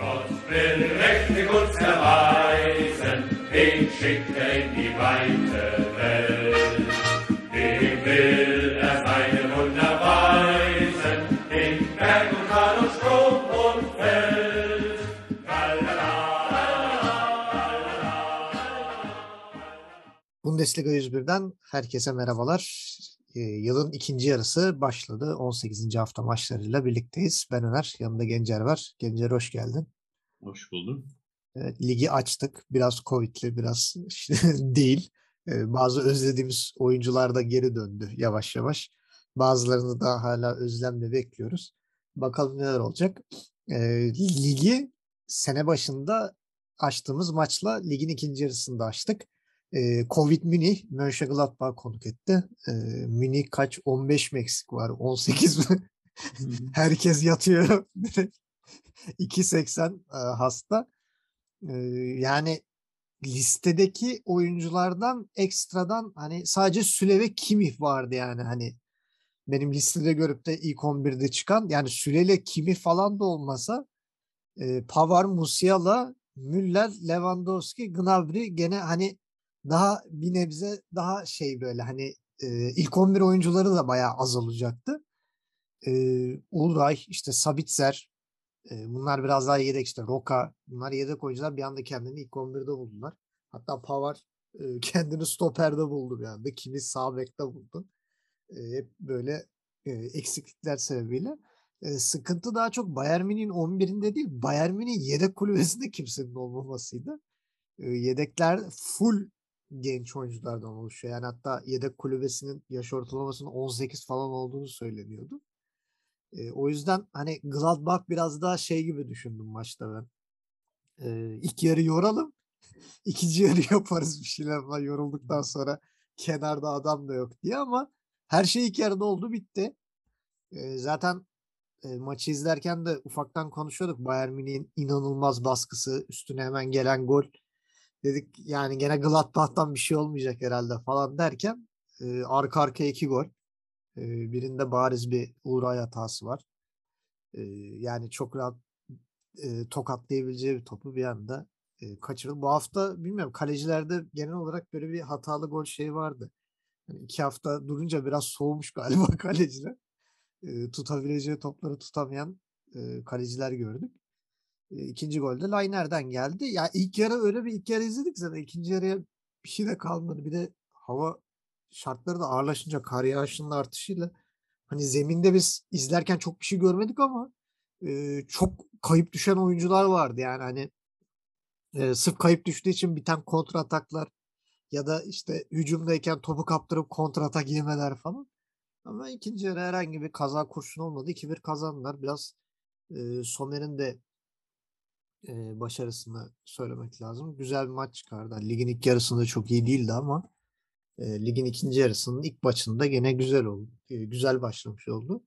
Gott will mächtig uns erweisen, den schickt er in die weite Welt. Dem will er seine Wunder weisen, in Berg und Tal und Strom und Feld. Bundesliga 101'den herkese merhabalar. Yılın ikinci yarısı başladı. 18. hafta maçlarıyla birlikteyiz. Ben Öner, yanımda Gencer var. Gencer hoş geldin. Hoş buldum. Evet, ligi açtık. Biraz Covid'li, biraz işte değil. Bazı özlediğimiz oyuncular da geri döndü yavaş yavaş. Bazılarını da hala özlemle bekliyoruz. Bakalım neler olacak. Ligi sene başında açtığımız maçla ligin ikinci yarısında açtık. Ee, Covid Münih Mönchengladbach konuk etti. Ee, Münih kaç? 15 mi eksik var? 18 mi? Herkes yatıyor. Direkt 2.80 e, hasta. Ee, yani listedeki oyunculardan ekstradan hani sadece Süle ve Kimih vardı yani hani benim listede görüp de ilk 11'de çıkan yani Süle ile Kimih falan da olmasa e, Pavar, Musiala, Müller, Lewandowski, Gnabry gene hani daha bir nebze daha şey böyle hani e, ilk 11 oyuncuları da bayağı az olacaktı. E, Ulray, işte Sabitzer e, bunlar biraz daha yedek işte Roka bunlar yedek oyuncular bir anda kendini ilk 11'de buldular. Hatta Pavar e, kendini stoperde buldu bir anda. Kimi sağ bekte buldu. E, hep böyle e, eksiklikler sebebiyle. E, sıkıntı daha çok Bayern Münih'in 11'inde değil Bayern Münih'in yedek kulübesinde kimsenin olmamasıydı. E, yedekler full genç oyunculardan oluşuyor. Yani hatta yedek kulübesinin yaş ortalamasının 18 falan olduğunu söyleniyordu. E, o yüzden hani Gladbach biraz daha şey gibi düşündüm maçta ben. E, ilk yarı yoralım. İkinci yarı yaparız bir şeyler falan yorulduktan sonra kenarda adam da yok diye ama her şey ilk yarıda oldu bitti. E, zaten e, maçı izlerken de ufaktan konuşuyorduk. Bayern Münih'in inanılmaz baskısı, üstüne hemen gelen gol. Dedik yani gene Gladbach'tan bir şey olmayacak herhalde falan derken e, arka arkaya iki gol. E, birinde bariz bir Uğray hatası var. E, yani çok rahat e, tokatlayabileceği bir topu bir anda e, kaçırdı. Bu hafta bilmiyorum kalecilerde genel olarak böyle bir hatalı gol şeyi vardı. Yani iki hafta durunca biraz soğumuş galiba kaleciler. E, tutabileceği topları tutamayan e, kaleciler gördük. İkinci golde Lainer'den geldi. Ya yani ilk yarı öyle bir ilk yarı izledik zaten. ikinci yarıya bir şey de kalmadı. Bir de hava şartları da ağırlaşınca kar yağışının artışıyla hani zeminde biz izlerken çok bir şey görmedik ama e, çok kayıp düşen oyuncular vardı. Yani hani e, sırf kayıp düştüğü için biten kontra ataklar ya da işte hücumdayken topu kaptırıp kontra atak yemeler falan. Ama ikinci yarı herhangi bir kaza kurşun olmadı. 2-1 kazandılar. Biraz e, Somer'in de e, başarısını söylemek lazım. Güzel bir maç çıkardı. Ligin ilk yarısında çok iyi değildi ama e, ligin ikinci yarısının ilk maçında gene güzel oldu. E, güzel başlamış oldu.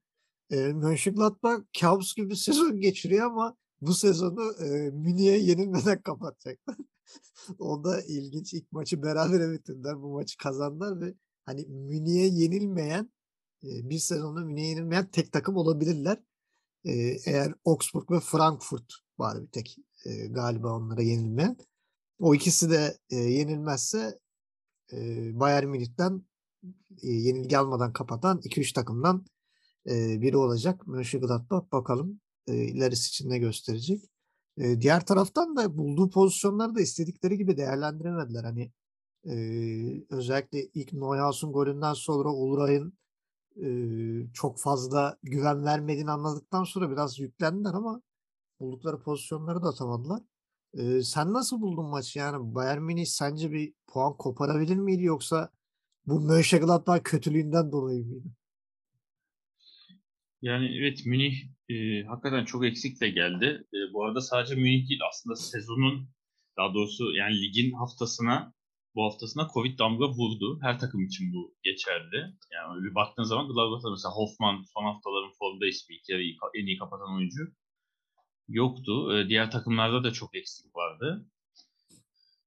E, Mönchengladbach kabus gibi sezon geçiriyor ama bu sezonu e, Münih'e yenilmeden kapatacaklar. o da ilginç. İlk maçı beraber bitirdiler. Bu maçı kazandılar ve hani Münih'e yenilmeyen e, bir sezonda Münih'e yenilmeyen tek takım olabilirler. E, eğer Augsburg ve Frankfurt var bir tek e, galiba onlara yenilmeyen. O ikisi de e, yenilmezse e, Bayern Münih'ten e, yenilgi almadan kapatan 2-3 takımdan e, biri olacak. Mönchengladbach bakalım e, ilerisi için ne gösterecek. E, diğer taraftan da bulduğu pozisyonları da istedikleri gibi değerlendiremediler. Hani e, özellikle ilk Neuhaus'un golünden sonra Ulray'ın e, çok fazla güven vermediğini anladıktan sonra biraz yüklendiler ama buldukları pozisyonları da atamadılar. Ee, sen nasıl buldun maçı? Yani Bayern Münih sence bir puan koparabilir miydi yoksa bu Mönchengladbach kötülüğünden dolayı mıydı? Yani evet Münih e, hakikaten çok eksikle geldi. E, bu arada sadece Münih değil aslında sezonun daha doğrusu yani ligin haftasına bu haftasına Covid damga vurdu. Her takım için bu geçerli. Yani bir baktığın zaman Gladbach'ta mesela Hoffman son haftaların formda ismi yarıyı en iyi kapatan oyuncu yoktu. E, diğer takımlarda da çok eksik vardı.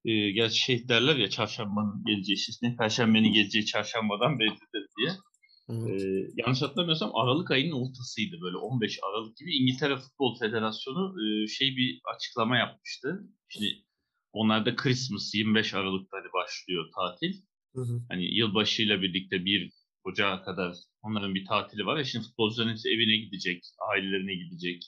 E, gerçi şey derler ya çarşambanın geleceği işte perşembenin geleceği çarşambadan bellidir diye. Evet. Ee, yanlış hatırlamıyorsam Aralık ayının ortasıydı böyle 15 Aralık gibi İngiltere Futbol Federasyonu e, şey bir açıklama yapmıştı. Şimdi onlarda Christmas 25 Aralık'ta hani başlıyor tatil. Hı hı. Hani yılbaşıyla birlikte bir Ocağa kadar onların bir tatili var. Ya şimdi futbolcuların hepsi evine gidecek, ailelerine gidecek.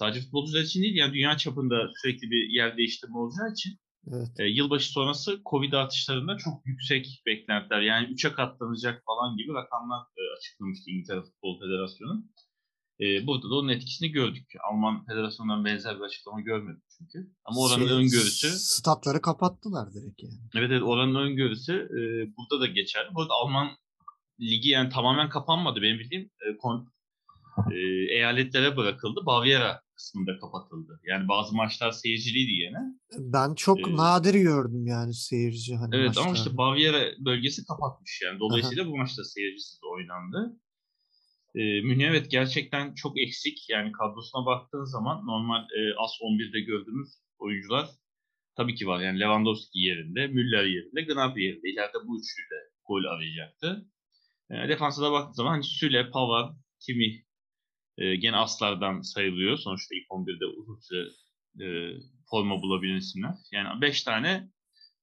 Sadece futbolcular için değil yani dünya çapında sürekli bir yer değiştirme olacağı için Evet. e, yılbaşı sonrası Covid artışlarında çok yüksek beklentiler yani 3'e katlanacak falan gibi rakamlar e, açıklamıştı İngiltere Futbol Federasyonu. E, burada da onun etkisini gördük. Alman Federasyonu'ndan benzer bir açıklama görmedik çünkü. Ama oranın Şey, öngörüsü, Statları kapattılar direkt yani. evet evet oranın öngörüsü e, burada da geçerli. Bu arada Alman ligi yani tamamen kapanmadı. Benim bildiğim e, kon, e, eyaletlere bırakıldı. Bavyera kısmında kapatıldı. Yani bazı maçlar seyirciliydi yine. Ben çok Ee, nadir gördüm yani seyirci hani Evet ama maçlarda. işte Bavyera bölgesi kapatmış yani. Dolayısıyla bu maçta seyircisiz oynandı. Ee, Münih evet gerçekten çok eksik. Yani kadrosuna baktığın zaman normal e, AS 11'de gördüğümüz oyuncular tabii ki var. Yani Lewandowski yerinde, Müller yerinde, Gnabry yerinde. İleride bu üçlüyle gol arayacaktı. E, defansa da baktığın zaman hani Süle, Pavard, Kimi e, gene aslardan sayılıyor. Sonuçta ilk 11'de uzun süre e, forma bulabilen isimler. Yani 5 tane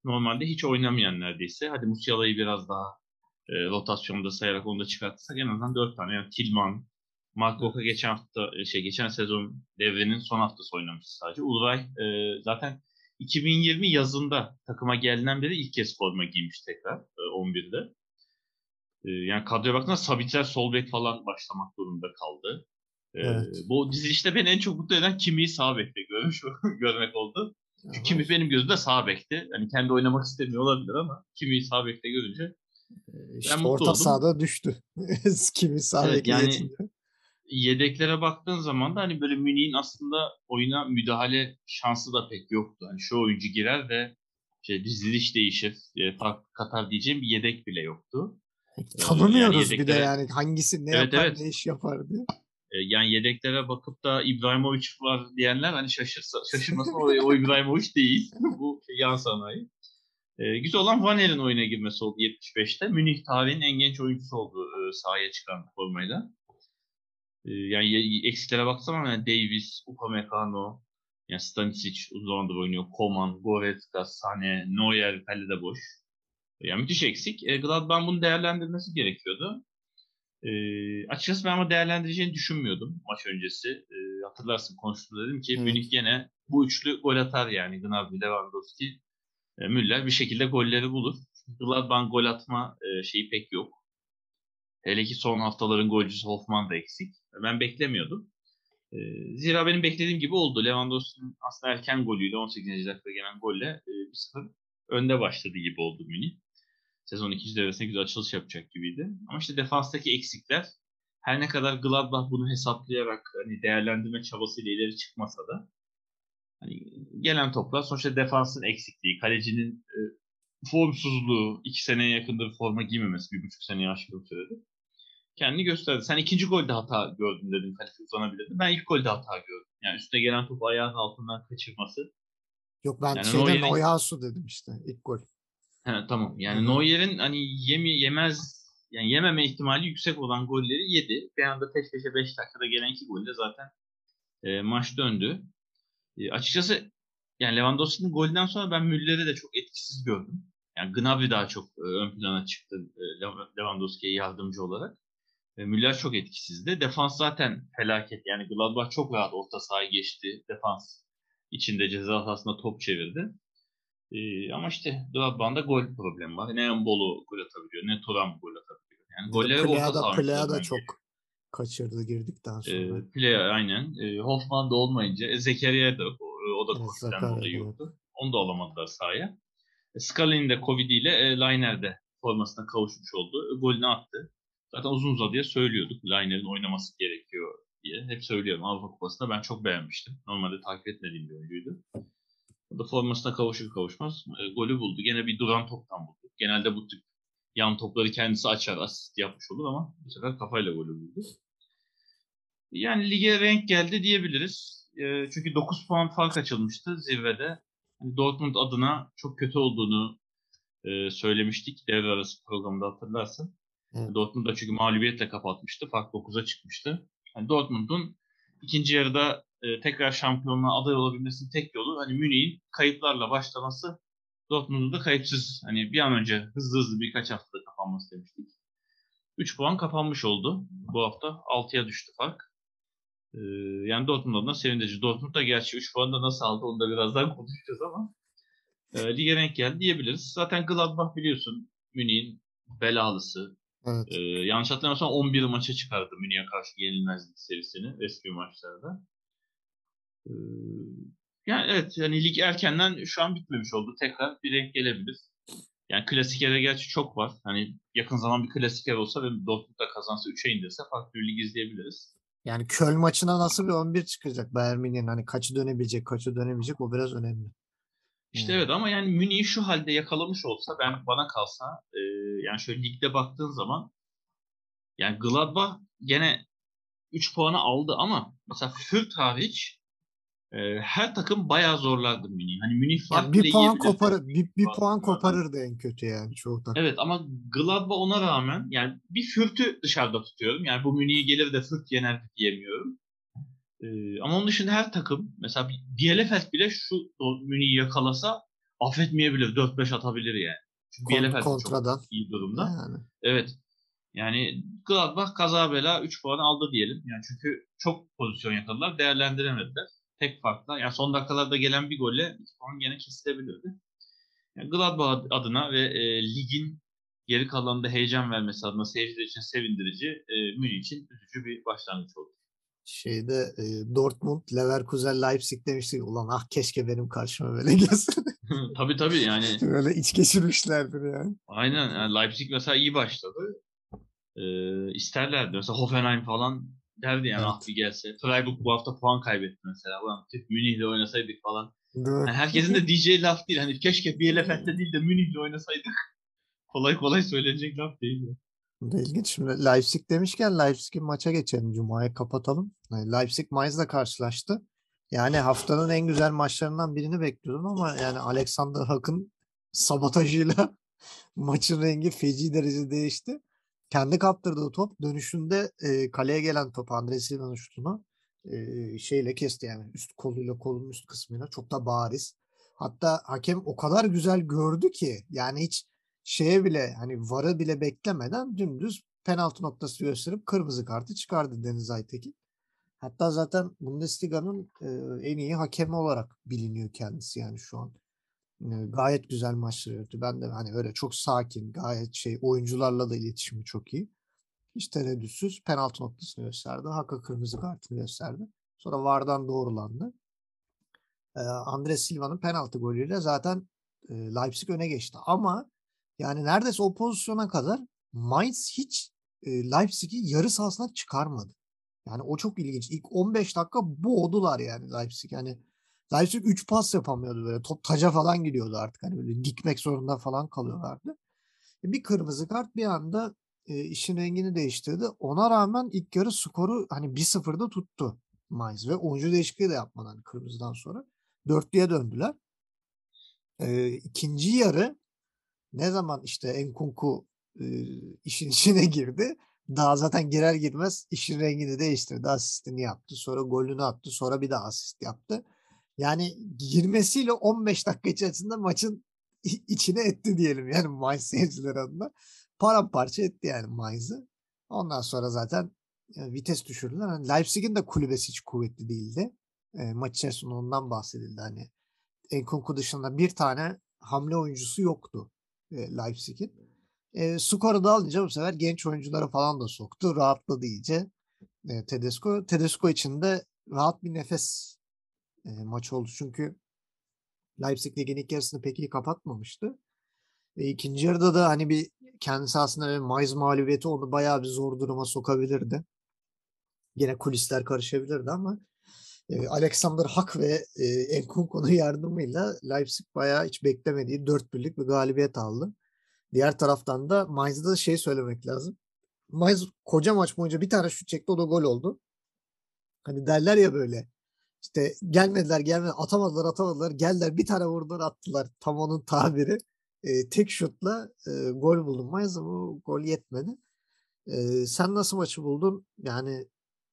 normalde hiç oynamayan neredeyse. Hadi Musiala'yı biraz daha e, rotasyonda sayarak onu da çıkartırsak en azından 4 tane. Yani Tillman, Mark Roca geçen hafta e, şey geçen sezon devrenin son haftası oynamış sadece. Ulray e, zaten 2020 yazında takıma geldiğinden beri ilk kez forma giymiş tekrar e, 11'de. E, yani kadroya baktığında Sabitzer sol bek falan başlamak durumunda kaldı. E, Evet. Bu dizilişte beni en çok mutlu eden Kimi'yi sağ bekte görmüş görmek oldu. Çünkü Kimi benim gözümde sağ bekti. Hani kendi oynamak istemiyor olabilir ama Kimi'yi sağ bekte görünce Ee, işte mutlu orta oldum. sahada düştü. Kimi sağ Evet, yani- yetince. yedeklere baktığın zaman da hani böyle Münih'in aslında oyuna müdahale şansı da pek yoktu. Hani şu oyuncu girer ve şey, diziliş değişir, e, fark katar diyeceğim bir yedek bile yoktu. Tanımıyoruz bir de yedeklere- yani hangisi ne Evet, yapar evet. ne iş yapar diye. E, yani yedeklere bakıp da İbrahimovic var diyenler hani şaşırsa, şaşırmasın o, o İbrahimovic değil. Bu yan sanayi. E, güzel olan Vaner'in oyuna girmesi oldu 75'te. Münih tarihinin en genç oyuncusu oldu e, sahaya çıkan formayla. E, yani eksiklere baksam yani Davis, Upamecano, yani Stanisic uzun zamandır oynuyor. Koman, Goretzka, Sane, Neuer, kalede boş. Yani müthiş eksik. E, Gladbach'ın bunu değerlendirmesi gerekiyordu. E, açıkçası ben ama değerlendireceğini düşünmüyordum maç öncesi. E, hatırlarsın konuştum dedim ki Evet. Münih gene bu üçlü gol atar yani Gnabry, Lewandowski, e, Müller bir şekilde golleri bulur. Gladbach'ın gol atma e, şeyi pek yok. Hele ki son haftaların golcüsü Hoffman da eksik. Ben beklemiyordum. E, zira benim beklediğim gibi oldu. Lewandowski'nin aslında erken golüyle 18. dakikada gelen golle e, 1-0 önde başladı gibi oldu Münih. Sezon ikinci devresine güzel açılış yapacak gibiydi. Ama işte defanstaki eksikler her ne kadar Gladbach bunu hesaplayarak hani değerlendirme çabasıyla ileri çıkmasa da hani gelen toplar sonuçta defansın eksikliği, kalecinin e, formsuzluğu, iki seneye yakındır forma giymemesi, bir buçuk seneye aşkın sürede kendini gösterdi. Sen ikinci golde hata gördün dedin, kaleci uzanabilirdi. Ben ilk golde hata gördüm. Yani üstüne gelen topu ayağın altından kaçırması. Yok ben Yani şeyden Neuer'in- Oyasu dedim işte ilk gol. He, tamam. Yani. Neuer'in hani yemi, yemez yani yememe ihtimali yüksek olan golleri yedi. Bir anda peş peşe 5 dakikada gelen iki golle zaten e, maç döndü. E, açıkçası yani Lewandowski'nin golünden sonra ben Müller'i de çok etkisiz gördüm. Yani Gnabry daha çok e, ön plana çıktı e, Lew- Lewandowski'ye yardımcı olarak. E, Müller çok etkisizdi. Defans zaten felaket. Yani Gladbach çok rahat orta sahayı geçti. Defans içinde ceza sahasında top çevirdi. Ee, ama işte Gladbach'ın da gol problemi var. Ne Mbolo gol atabiliyor, ne Thuram gol atabiliyor. Yani gollere orta Plea saha da, Plea da oyuncularından çok kaçırdı girdikten sonra. Ee, Plea aynen. Ee, Hoffman da olmayınca e, Zekeriya da o, o da Evet, Covid'den Zakaria, dolayı evet. yoktu. Onu da alamadılar sahaya. E, Scully'nin de Covid ile e, Liner de formasına kavuşmuş oldu. E, golünü attı. Zaten uzun uzadıya söylüyorduk. Liner'in oynaması gerekiyor diye. Hep söylüyorum Avrupa Kupası'nda ben çok beğenmiştim. Normalde takip etmediğim bir oyuncuydu. O da formasına kavuşur kavuşmaz e, golü buldu. Gene bir duran toptan buldu. Genelde bu tip yan topları kendisi açar, asist yapmış olur ama bu sefer kafayla golü buldu. Yani lige renk geldi diyebiliriz. E, çünkü 9 puan fark açılmıştı zirvede. Hani Dortmund adına çok kötü olduğunu e, söylemiştik devre arası programda hatırlarsın. Evet. Dortmund da çünkü mağlubiyetle kapatmıştı. Fark 9'a çıkmıştı. Yani Dortmund'un ikinci yarıda e, tekrar şampiyonluğa aday olabilmesinin tek yolu hani Münih'in kayıplarla başlaması Dortmund'un da kayıpsız hani bir an önce hızlı hızlı birkaç haftada kapanması demiştik. 3 puan kapanmış oldu bu hafta. 6'ya düştü fark. Ee, yani Dortmund adına sevindirici. Dortmund da gerçi 3 puan da nasıl aldı onu da birazdan konuşacağız ama e, lige renk geldi diyebiliriz. Zaten Gladbach biliyorsun Münih'in belalısı. Evet. Ee, yanlış hatırlamıyorsam 11 maça çıkardı Münih'e karşı yenilmezlik serisini eski maçlarda. Ee, yani evet yani lig erkenden şu an bitmemiş oldu. Tekrar bir renk gelebilir. Yani klasikere gerçi çok var. Hani yakın zaman bir klasiker olsa ve Dortmund'da kazansa 3'e indirse farklı bir lig izleyebiliriz. Yani Köln maçına nasıl bir 11 çıkacak Bayern Münih'in hani kaçı dönebilecek, kaçı dönemeyecek o biraz önemli. İşte evet ama yani Münih'i şu halde yakalamış olsa ben bana kalsa e, yani şöyle ligde baktığın zaman yani Gladbach gene 3 puanı aldı ama mesela Fürth hariç e, her takım bayağı zorlardı Münih. Hani Münih yani bir puan koparır bir, bir puan koparırdı en kötü yani çoğu takım. Evet ama Gladbach ona rağmen yani bir Fürth'ü dışarıda tutuyorum. Yani bu Münih'i gelir de Fürth yener diyemiyorum. Ee, ama onun dışında her takım mesela Bielefeld bile şu Münih'i yakalasa affetmeyebilir. 4-5 atabilir yani. Çünkü Kont- Bielefeld kontradan. çok iyi durumda. Yani. Evet. Yani Gladbach kaza bela 3 puan aldı diyelim. Yani çünkü çok pozisyon yakaladılar. Değerlendiremediler. Tek farkla. Yani son dakikalarda gelen bir golle 2 puan gene kesilebilirdi. Yani Gladbach adına ve e, ligin geri kalanında heyecan vermesi adına seyirciler için sevindirici, e, Münih için üzücü bir başlangıç oldu şeyde e, Dortmund, Leverkusen, Leipzig demiştik. Ulan ah keşke benim karşıma böyle gelse. tabii tabii yani. böyle iç geçirmişlerdir yani. Aynen. Yani Leipzig mesela iyi başladı. Ee, isterlerdi. Mesela Hoffenheim falan derdi yani evet. ah bir gelse. Freiburg bu hafta puan kaybetti mesela. Ulan tüh Münih'le oynasaydık falan. Yani herkesin de diyeceği laf değil. Hani keşke Bielefeld'de değil de Münih'le oynasaydık. kolay kolay söylenecek laf değil. İlginç. Şimdi Leipzig demişken Leipzig'in maça geçelim. Cuma'ya kapatalım. Leipzig Mainz'la karşılaştı. Yani haftanın en güzel maçlarından birini bekliyordum ama yani Alexander Hak'ın sabotajıyla maçın rengi feci derece değişti. Kendi kaptırdığı top dönüşünde e, kaleye gelen top Andres Silva'nın şutunu e, şeyle kesti yani üst koluyla kolun üst kısmıyla çok da bariz. Hatta hakem o kadar güzel gördü ki yani hiç şeye bile hani varı bile beklemeden dümdüz penaltı noktası gösterip kırmızı kartı çıkardı Deniz Aytekin. Hatta zaten Bundesliga'nın e, en iyi hakemi olarak biliniyor kendisi yani şu an. Gayet güzel maçlar yürüttü. Ben de hani öyle çok sakin, gayet şey oyuncularla da iletişimi çok iyi. Hiç tereddütsüz penaltı noktasını gösterdi. Hakka kırmızı kartını gösterdi. Sonra VAR'dan doğrulandı. E, Andres Silva'nın penaltı golüyle zaten Leipzig öne geçti. Ama yani neredeyse o pozisyona kadar Mainz hiç Leipzig'i yarı sahasına çıkarmadı. Yani o çok ilginç. İlk 15 dakika boğdular yani Leipzig. Yani Leipzig 3 pas yapamıyordu böyle. Top taca falan gidiyordu artık. Hani böyle dikmek zorunda falan kalıyorlardı. E, bir kırmızı kart bir anda e, işin rengini değiştirdi. Ona rağmen ilk yarı skoru hani 1-0'da tuttu Mainz ve oyuncu değişikliği de yapmadan hani kırmızıdan sonra. Dörtlüye döndüler. E, ikinci yarı ne zaman işte Enkunku e, işin içine girdi daha zaten girer girmez işin rengini değiştirdi. Asistini yaptı. Sonra golünü attı. Sonra bir daha asist yaptı. Yani girmesiyle 15 dakika içerisinde maçın içine etti diyelim. Yani Mainz seyircileri adına. Paramparça etti yani Mainz'ı. Ondan sonra zaten yani vites düşürdüler. Yani Leipzig'in de kulübesi hiç kuvvetli değildi. E, maç içerisinde ondan bahsedildi. Hani Enkunku dışında bir tane hamle oyuncusu yoktu e, Leipzig'in. E, skoru da alınca bu sefer genç oyuncuları falan da soktu. Rahatladı iyice e, Tedesco. Tedesco için de rahat bir nefes e, maç oldu. Çünkü Leipzig ligin ilk yarısını pek iyi kapatmamıştı. E, ikinci yarıda da hani bir kendisi aslında Mayıs mağlubiyeti onu bayağı bir zor duruma sokabilirdi. Yine kulisler karışabilirdi ama e, Alexander Hak ve e, Enkunku'nun yardımıyla Leipzig bayağı hiç beklemediği 4 birlik bir galibiyet aldı. Diğer taraftan da Mainz'da da şey söylemek lazım. Mainz koca maç boyunca bir tane şut çekti o da gol oldu. Hani derler ya böyle işte gelmediler gelmediler atamadılar atamadılar geldiler bir tane vurdular attılar tam onun tabiri. E, tek şutla e, gol buldum Mainz ama gol yetmedi. Ee, sen nasıl maçı buldun? Yani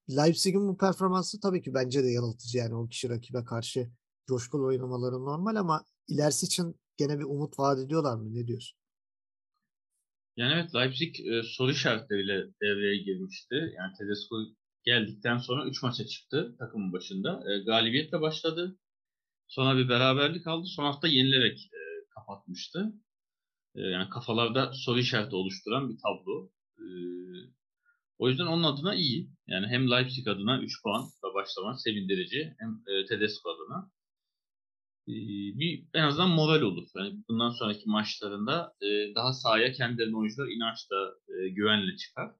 Leipzig'in bu performansı tabii ki bence de yanıltıcı. Yani 10 kişi rakibe karşı coşkulu oynamaları normal ama ilerisi için gene bir umut vaat ediyorlar mı? Ne diyorsun? Yani evet Leipzig e, soru işaretleriyle devreye girmişti. Yani Tedesco geldikten sonra 3 maça çıktı takımın başında. E, galibiyetle başladı. Sonra bir beraberlik aldı. Son hafta yenilerek e, kapatmıştı. E, yani kafalarda soru işareti oluşturan bir tablo. E, o yüzden onun adına iyi. Yani hem Leipzig adına 3 puanla başlamak sevindirici. Hem e, Tedesco adına. E, bir en azından moral olur. Yani bundan sonraki maçlarında e, daha sahaya kendilerine oyuncular inançla, e, güvenle çıkar.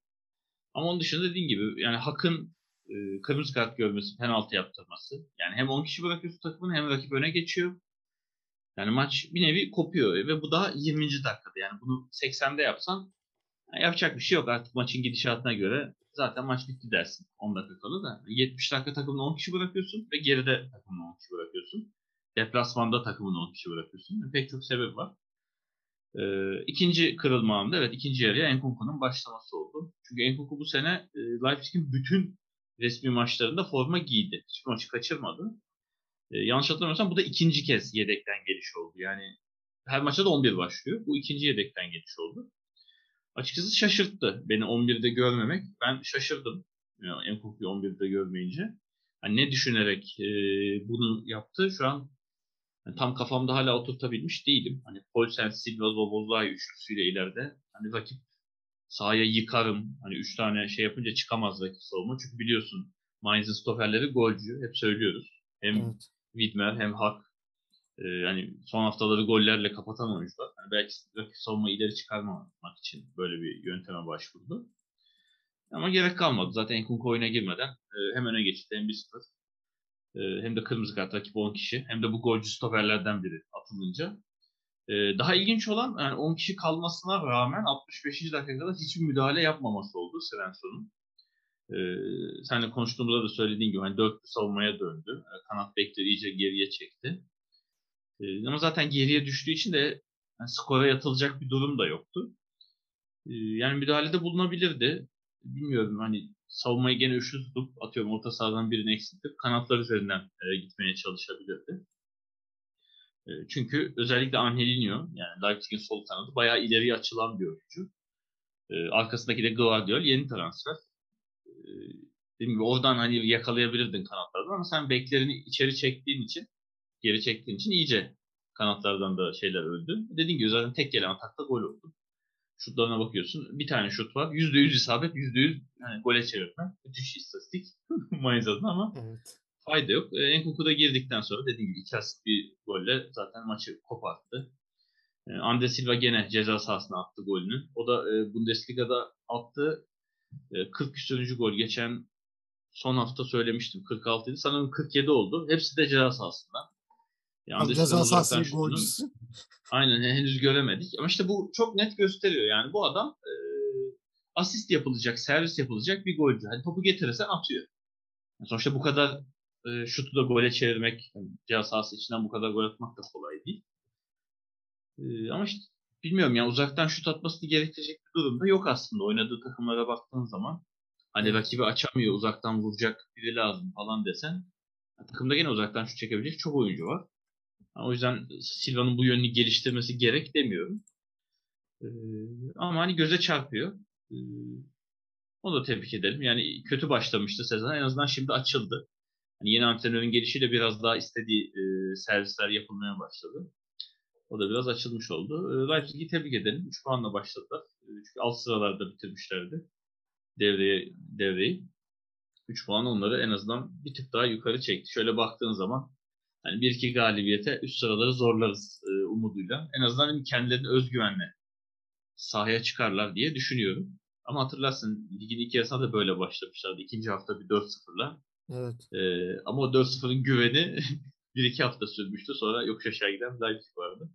Ama onun dışında dediğim gibi yani Hak'ın e, kırmızı kart görmesi, penaltı yaptırması. Yani hem 10 kişi bırakıyorsun takımını hem rakip öne geçiyor. Yani maç bir nevi kopuyor ve bu daha 20. dakikada. Yani bunu 80'de yapsan yani yapacak bir şey yok artık maçın gidişatına göre. Zaten maç bitti dersin 10 dakika kala da. 70 dakika takımını 10 kişi bırakıyorsun ve geride takımını 10 kişi bırakıyorsun. Deplasmanda takımını 10 kişi bırakıyorsun. Yani pek çok sebep var. Ee, ikinci kırılma anında evet ikinci yarıya Enkunku'nun başlaması oldu. Çünkü Enkunku bu sene e, Leipzig'in bütün resmi maçlarında forma giydi. Hiçbir maçı kaçırmadı. Ee, yanlış hatırlamıyorsam bu da ikinci kez yedekten geliş oldu. Yani her maçta da 11 başlıyor. Bu ikinci yedekten geliş oldu. Açıkçası şaşırttı beni 11'de görmemek. Ben şaşırdım. Yani Enkunku'yu 11'de görmeyince. Yani ne düşünerek e, bunu yaptı şu an yani tam kafamda hala oturtabilmiş değilim. Hani Paulsen, Silva, Zobozlay üçlüsüyle ileride. Hani rakip sahaya yıkarım. Hani üç tane şey yapınca çıkamaz rakip savunma. Çünkü biliyorsun Mainz'in stoperleri golcü. Hep söylüyoruz. Hem evet. Widmer hem Hak. Ee, yani son haftaları gollerle kapatan oyuncular. Yani belki rakip savunma ileri çıkarmamak için böyle bir yönteme başvurdu. Ama gerek kalmadı. Zaten Nkunku oyuna girmeden e, hem öne geçti hem 1-0 e, hem de kırmızı kart rakip 10 kişi hem de bu golcü stoperlerden biri atılınca. E, daha ilginç olan yani 10 kişi kalmasına rağmen 65. dakikada hiçbir müdahale yapmaması oldu Svensson'un. E, seninle konuştuğumuzda da söylediğin gibi hani dörtlü savunmaya döndü. E, kanat bekleri iyice geriye çekti. E, ama zaten geriye düştüğü için de yani skora yatılacak bir durum da yoktu. E, yani müdahalede bulunabilirdi. Bilmiyorum hani savunmayı gene üçlü tutup atıyorum orta sahadan birini eksiltip kanatlar üzerinden e, gitmeye çalışabilirdi. E, çünkü özellikle Angelino yani Leipzig'in sol kanadı bayağı ileriye açılan bir oyuncu. E, arkasındaki de Guardiol yeni transfer. E, dediğim gibi oradan hani yakalayabilirdin kanatlardan ama sen beklerini içeri çektiğin için geri çektiğin için iyice kanatlardan da şeyler öldü. Dediğim gibi zaten tek gelen atakta gol oldu şutlarına bakıyorsun. Bir tane şut var. %100 isabet, %100 yani gole çevirme. Müthiş istatistik Mainz adına ama evet. fayda yok. E, Enkuku da girdikten sonra dediğim gibi iki asist bir golle zaten maçı koparttı. E, Ande Silva gene ceza sahasına attı golünü. O da e, Bundesliga'da attığı e, 40 küsürüncü gol. Geçen son hafta söylemiştim 46 idi. Sanırım 47 oldu. Hepsi de ceza sahasında. Yani ceza sahası golcüsü. Aynen henüz göremedik. Ama işte bu çok net gösteriyor. Yani bu adam e, asist yapılacak, servis yapılacak bir golcü. Hani topu getirirsen atıyor. Yani sonuçta bu kadar e, şutu da gole çevirmek, yani ceza sahası içinden bu kadar gol atmak da kolay değil. E, ama işte bilmiyorum yani uzaktan şut atmasını gerektirecek bir durumda yok aslında. Oynadığı takımlara baktığın zaman hani rakibi açamıyor, uzaktan vuracak biri lazım falan desen takımda gene uzaktan şut çekebilecek çok oyuncu var. O yüzden Silva'nın bu yönünü geliştirmesi gerek demiyorum. Ee, ama hani göze çarpıyor. Ee, onu da tebrik edelim. Yani kötü başlamıştı sezon. En azından şimdi açıldı. Hani yeni antrenörün gelişiyle biraz daha istediği e, servisler yapılmaya başladı. O da biraz açılmış oldu. E, Leipzig'i tebrik edelim. 3 puanla başladılar. E, çünkü alt sıralarda bitirmişlerdi devreye, devreyi. 3 puan onları en azından bir tık daha yukarı çekti. Şöyle baktığın zaman hani bir iki galibiyete üst sıraları zorlarız e, umuduyla. En azından hani kendilerini özgüvenle sahaya çıkarlar diye düşünüyorum. Ama hatırlarsın ligin ilk yarısına da böyle başlamışlardı. İkinci hafta bir 4-0'la. Evet. E, ama o 4-0'ın güveni bir iki hafta sürmüştü. Sonra yokuş aşağı giden Leipzig vardı.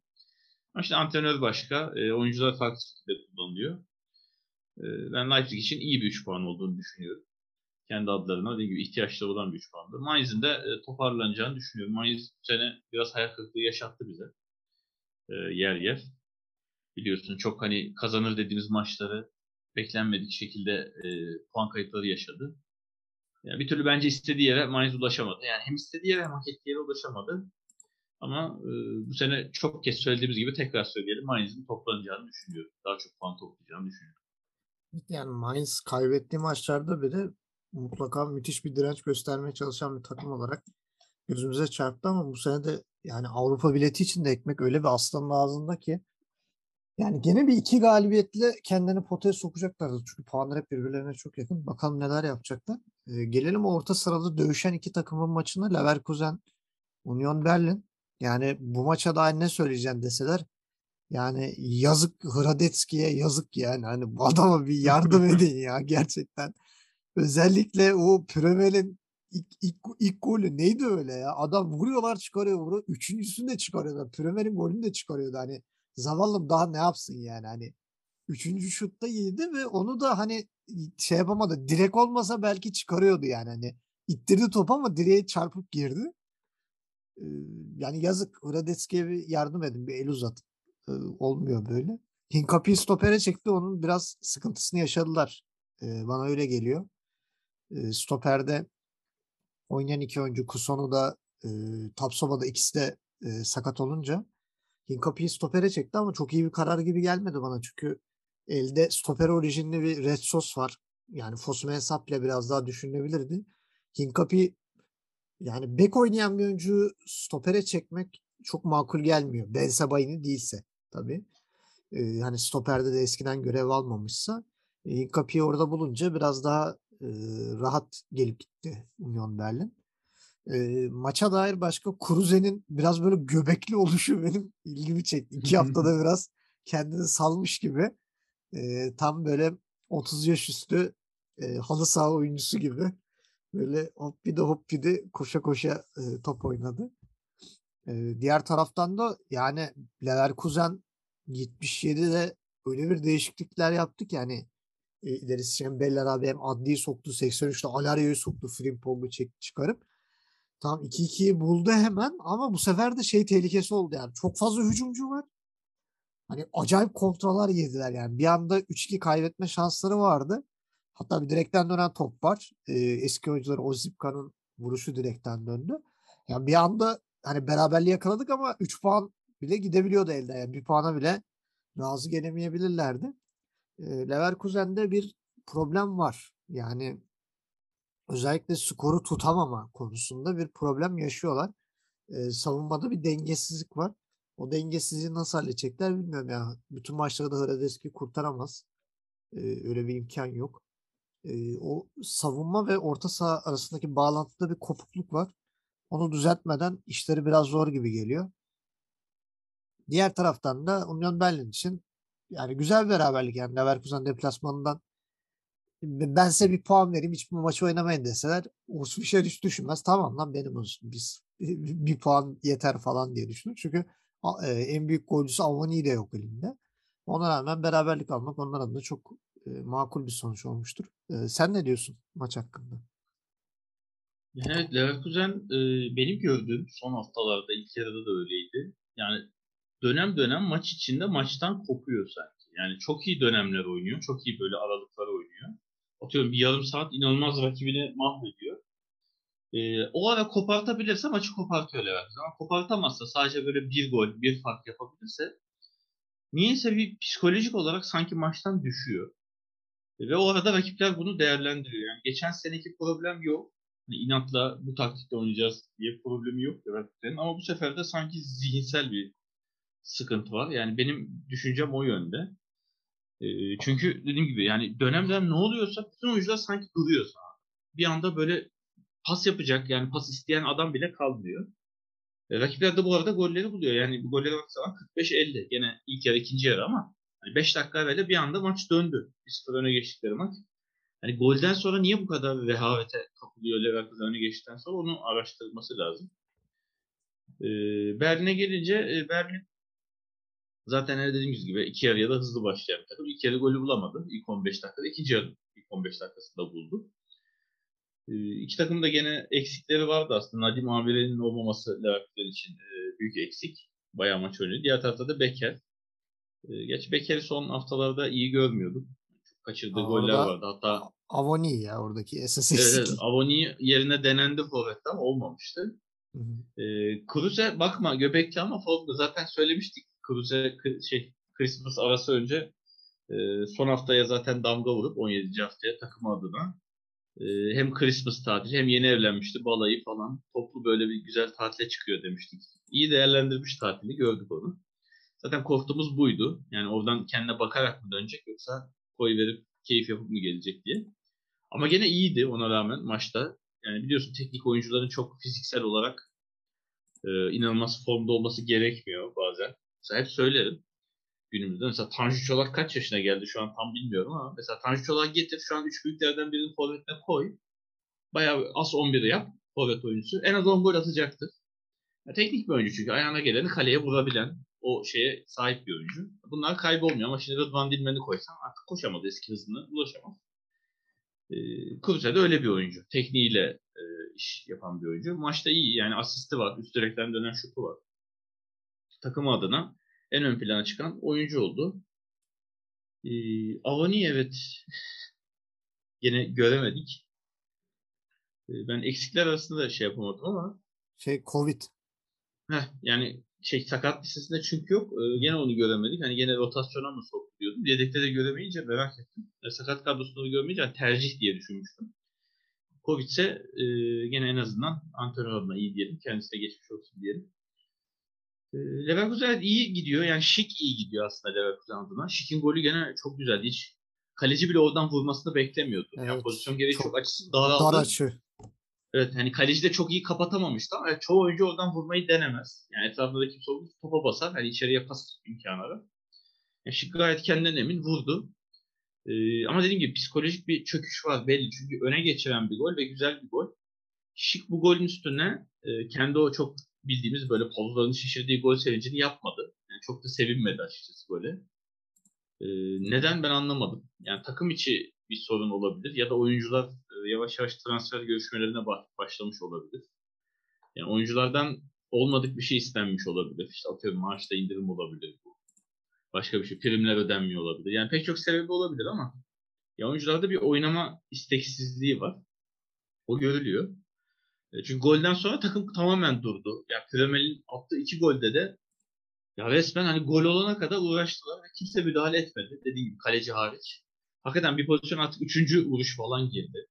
Ama işte antrenör başka. E, oyuncular farklı şekilde kullanılıyor. E, ben Leipzig için iyi bir 3 puan olduğunu düşünüyorum kendi adlarına dediğim gibi ihtiyaçları olan bir 3 puandı. Mainz'in de e, toparlanacağını düşünüyorum. Mainz bu sene biraz hayal kırıklığı yaşattı bize. E, yer yer. Biliyorsun çok hani kazanır dediğimiz maçları beklenmedik şekilde e, puan kayıpları yaşadı. Yani bir türlü bence istediği yere Mainz ulaşamadı. Yani hem istediği yere hem hak ettiği yere ulaşamadı. Ama e, bu sene çok kez söylediğimiz gibi tekrar söyleyelim Mainz'in toplanacağını düşünüyorum. Daha çok puan toplayacağını düşünüyorum. Yani Mainz kaybettiği maçlarda bile mutlaka müthiş bir direnç göstermeye çalışan bir takım olarak gözümüze çarptı ama bu sene de yani Avrupa bileti için de ekmek öyle bir aslanın ağzında ki yani gene bir iki galibiyetle kendini potaya sokacaklardı. Çünkü puanlar hep birbirlerine çok yakın. Bakalım neler yapacaklar. Ee, gelelim orta sırada dövüşen iki takımın maçına. Leverkusen, Union Berlin. Yani bu maça dair ne söyleyeceğim deseler yani yazık Hradetski'ye yazık yani. Hani bu adama bir yardım edin ya gerçekten. Özellikle o Premel'in ilk, ilk, ilk golü neydi öyle ya? Adam vuruyorlar çıkarıyor vuruyor. Üçüncüsünü de çıkarıyorlar. Premel'in golünü de çıkarıyordu. Hani zavallım daha ne yapsın yani hani. Üçüncü şutta yedi ve onu da hani şey yapamadı. Direk olmasa belki çıkarıyordu yani hani. ittirdi top ama direğe çarpıp girdi. Ee, yani yazık. Hradetski'ye bir yardım edin. Bir el uzatın. Ee, olmuyor böyle. Hinkapi'yi stopere çekti. Onun biraz sıkıntısını yaşadılar. Ee, bana öyle geliyor. Ee, stoperde oynayan iki oyuncu Kusonu da e, Tapsova da ikisi de e, sakat olunca Hinkapı'yı stopere çekti ama çok iyi bir karar gibi gelmedi bana. Çünkü elde stoper orijinli bir Red Sos var. Yani Fosume hesapla biraz daha düşünülebilirdi. Hinkapı yani bek oynayan bir oyuncuyu stopere çekmek çok makul gelmiyor. Ben Sebaini değilse tabii. Ee, hani stoperde de eskiden görev almamışsa e, Hinkapı'yı orada bulunca biraz daha e, rahat gelip gitti Union Berlin. E, maça dair başka Kruse'nin biraz böyle göbekli oluşu benim ilgimi çekti. İki haftada biraz kendini salmış gibi. E, tam böyle 30 yaş üstü e, halı saha oyuncusu gibi. Böyle hop bir de hop bir de koşa koşa e, top oynadı. E, diğer taraftan da yani Leverkusen 77'de öyle bir değişiklikler yaptı ki yani e, ilerisi Şembeller abi hem Adli'yi soktu 83'te Alario'yu soktu Frimpong'u çek, çıkarıp tam 2-2'yi buldu hemen ama bu sefer de şey tehlikesi oldu yani çok fazla hücumcu var. Hani acayip kontralar yediler yani bir anda 3-2 kaybetme şansları vardı. Hatta bir direkten dönen top var. Ee, eski oyuncular Ozipka'nın vuruşu direkten döndü. Yani bir anda hani beraberliği yakaladık ama 3 puan bile gidebiliyordu elde. Yani bir puana bile razı gelemeyebilirlerdi. Leverkusen'de bir problem var. Yani özellikle skoru tutamama konusunda bir problem yaşıyorlar. Ee, savunmada bir dengesizlik var. O dengesizliği nasıl halledecekler bilmiyorum ya. Bütün maçlarda Hradeski kurtaramaz. Ee, öyle bir imkan yok. Ee, o savunma ve orta saha arasındaki bağlantıda bir kopukluk var. Onu düzeltmeden işleri biraz zor gibi geliyor. Diğer taraftan da Union Berlin için yani güzel bir beraberlik yani Leverkusen deplasmanından ben size bir puan vereyim hiç bu maçı oynamayın deseler Urs Fischer hiç düşünmez. Tamam lan benim olsun biz bir puan yeter falan diye düşünür. Çünkü en büyük golcüsü Avani de yok elinde. Ona rağmen beraberlik almak onlar adına çok makul bir sonuç olmuştur. sen ne diyorsun maç hakkında? Evet Leverkusen e, benim gördüğüm son haftalarda ilk yarıda da öyleydi. Yani dönem dönem maç içinde maçtan kopuyor sanki. Yani çok iyi dönemler oynuyor. Çok iyi böyle aralıklar oynuyor. Atıyorum bir yarım saat inanılmaz rakibini mahvediyor. Ee, o ara kopartabilirse maçı kopartıyor Leverkusen. Ama kopartamazsa sadece böyle bir gol, bir fark yapabilirse niyeyse bir psikolojik olarak sanki maçtan düşüyor. Ve o arada rakipler bunu değerlendiriyor. Yani geçen seneki problem yok. Hani inatla bu taktikte oynayacağız diye problemi yok Leverkusen'in. Ama bu sefer de sanki zihinsel bir sıkıntı var. Yani benim düşüncem o yönde. E, çünkü dediğim gibi yani dönemden ne oluyorsa bütün oyuncular sanki duruyor sana. Bir anda böyle pas yapacak yani pas isteyen adam bile kalmıyor. E, rakipler de bu arada golleri buluyor. Yani bu golleri baksan 45-50. Gene ilk yarı ikinci yarı ama hani 5 dakika evvel bir anda maç döndü. 1-0 öne geçtikleri maç. Hani golden sonra niye bu kadar rehavete kapılıyor Leverkusen öne geçtikten sonra onu araştırılması lazım. E, Berlin'e gelince e, Berlin Zaten her dediğimiz gibi iki yarıya da hızlı başlayan takım. İlk yarı golü bulamadı. İlk 15 dakikada. ikinci yarı ilk 15 dakikasında buldu. Ee, iki takım da gene eksikleri vardı aslında. Nadim Abire'nin olmaması Leverkusen için e, büyük eksik. Bayağı maç oynuyor. Diğer tarafta da Becker. E, geç Becker'i son haftalarda iyi görmüyorduk. Çok kaçırdığı Aa, goller vardı. Hatta Avoni ya oradaki esas evet, eksiklik. evet, Avoni yerine denendi forvetten olmamıştı. Hı hı. Ee, Kruse bakma göbekli ama formda. Zaten söylemiştik. Kruse kı- şey Christmas arası önce e, son haftaya zaten damga vurup 17. haftaya takım adına e, hem Christmas tatili hem yeni evlenmişti balayı falan toplu böyle bir güzel tatile çıkıyor demiştik. İyi değerlendirmiş tatili gördük onu. Zaten korktuğumuz buydu. Yani oradan kendine bakarak mı dönecek yoksa koy verip keyif yapıp mı gelecek diye. Ama gene iyiydi ona rağmen maçta. Yani biliyorsun teknik oyuncuların çok fiziksel olarak e, inanılmaz formda olması gerekmiyor bazen. Mesela hep söylerim günümüzde. Mesela Tanju Çolak kaç yaşına geldi şu an tam bilmiyorum ama mesela Tanju Çolak getir şu an üç büyüklerden birinin forvetine koy. Bayağı as 11'i yap forvet oyuncusu. En az 10 gol atacaktır. Ya, teknik bir oyuncu çünkü ayağına geleni kaleye vurabilen o şeye sahip bir oyuncu. Bunlar kaybolmuyor ama şimdi Rıdvan Dilmen'i koysan artık koşamaz eski hızına ulaşamaz. E, Kruse de öyle bir oyuncu. Tekniğiyle e, iş yapan bir oyuncu. Maçta iyi yani asisti var. Üst direkten dönen şutu var. Takım adına en ön plana çıkan oyuncu oldu. E, Avani evet yine göremedik. E, ben eksikler arasında da şey yapamadım ama Şey Covid. Heh, yani şey sakat listesinde çünkü yok. Ee, gene onu göremedik. Hani gene rotasyona mı soktu diyordum. Yedekte de göremeyince merak ettim. E, sakat kadrosunda da görmeyince hani tercih diye düşünmüştüm. Covid ise e, gene en azından antrenör adına iyi diyelim. Kendisi de geçmiş olsun diyelim. E, Leverkusen iyi gidiyor. Yani Şik iyi gidiyor aslında Leverkusen adına. Şik'in golü gene çok güzeldi. Hiç kaleci bile oradan vurmasını beklemiyordu. Yani Evet, pozisyon gereği çok çok, açısı daraldı. Dar açı. Evet hani kaleci de çok iyi kapatamamıştı ama evet, çoğu oyuncu oradan vurmayı denemez. Yani etrafında kimse olmaz topa basar. Hani içeriye pas imkanı var. Yani Şık gayet kendinden emin vurdu. Ee, ama dediğim gibi psikolojik bir çöküş var belli. Çünkü öne geçiren bir gol ve güzel bir gol. Şık bu golün üstüne e, kendi o çok bildiğimiz böyle pozlarını şişirdiği gol sevincini yapmadı. Yani çok da sevinmedi açıkçası gole. Ee, neden ben anlamadım. Yani takım içi bir sorun olabilir ya da oyuncular e, yavaş yavaş transfer görüşmelerine ba- başlamış olabilir. Yani oyunculardan olmadık bir şey istenmiş olabilir. İşte atıyorum maaşta indirim olabilir bu. Başka bir şey. Primler ödenmiyor olabilir. Yani pek çok sebebi olabilir ama ya oyuncularda bir oynama isteksizliği var. O görülüyor. E, Çünkü golden sonra takım tamamen durdu. Yani Kremel'in attığı iki golde de ya resmen hani gol olana kadar uğraştılar ve kimse müdahale etmedi. Dediğim gibi kaleci hariç. Hakikaten bir pozisyon artık üçüncü vuruş falan girdi.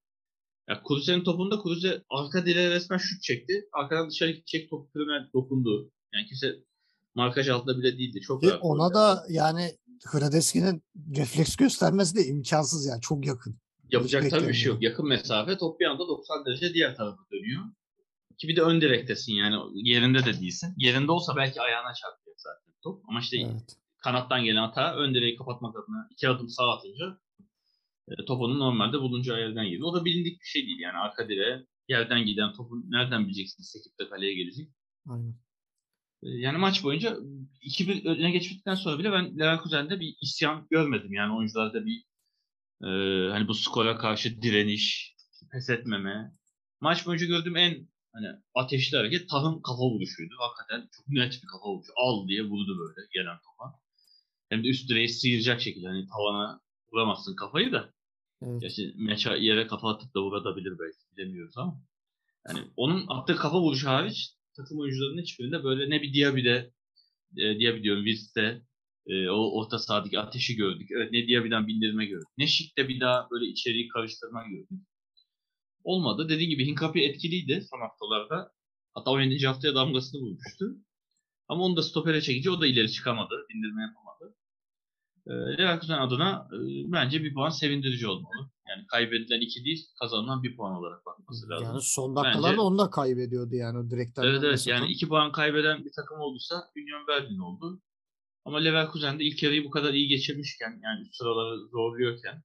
Ya Kruse'nin topunda Kruse arka direğe resmen şut çekti. Arkadan dışarı gidecek top Kremel dokundu. Yani kimse markaj altında bile değildi. Çok Ve ona da yani Hradeski'nin refleks göstermesi de imkansız yani çok yakın. Yapacak tabii bir şey yok. Yakın mesafe top bir anda 90 derece diğer tarafa dönüyor. Ki bir de ön direktesin yani yerinde de değilsin. Yerinde olsa belki ayağına çarpacak zaten top. Ama işte Evet. kanattan gelen hata ön direği kapatmak adına iki adım sağa atınca e, top onun normalde bulunca yerden geliyor. O da bilindik bir şey değil yani arka direğe yerden giden topu nereden bileceksin sekip de kaleye gelecek. Aynen. E, Yani maç boyunca 2-1 öne geçtikten sonra bile ben Leverkusen'de bir isyan görmedim. Yani oyuncularda bir e, hani bu skora karşı direniş, pes etmeme. Maç boyunca gördüğüm en hani ateşli hareket Tah'ın kafa vuruşuydu. Hakikaten çok net bir kafa vuruşu. Al diye vurdu böyle gelen topa. Hem de üst direği sıyıracak şekilde hani tavana vuramazsın kafayı da. Evet. Gerçi meça yere kafa atıp da vurabilir belki bilemiyoruz ama. Yani onun attığı kafa vuruşu hariç takım oyuncularının hiçbirinde böyle ne bir Diaby'de e, Diaby diyorum Wirtz'te e, o orta sahadaki ateşi gördük. Evet ne Diaby'den bindirme gördük. Ne Şik'te bir daha böyle içeriği karıştırma gördük. Olmadı. Dediğim gibi Hinkapi etkiliydi son haftalarda. Hatta 17. haftaya damgasını vurmuştu. Ama onu da stopere çekince o da ileri çıkamadı. Bindirme yapamadı. E, Leverkusen adına e, bence bir puan sevindirici olmalı. Yani kaybedilen iki değil, kazanılan bir puan olarak bakması lazım. Yani son dakikalarda onu da kaybediyordu yani o direkten. Evet evet yani iki puan kaybeden bir takım olduysa Union Berlin oldu. Ama Leverkusen de ilk yarıyı bu kadar iyi geçirmişken yani sıraları zorluyorken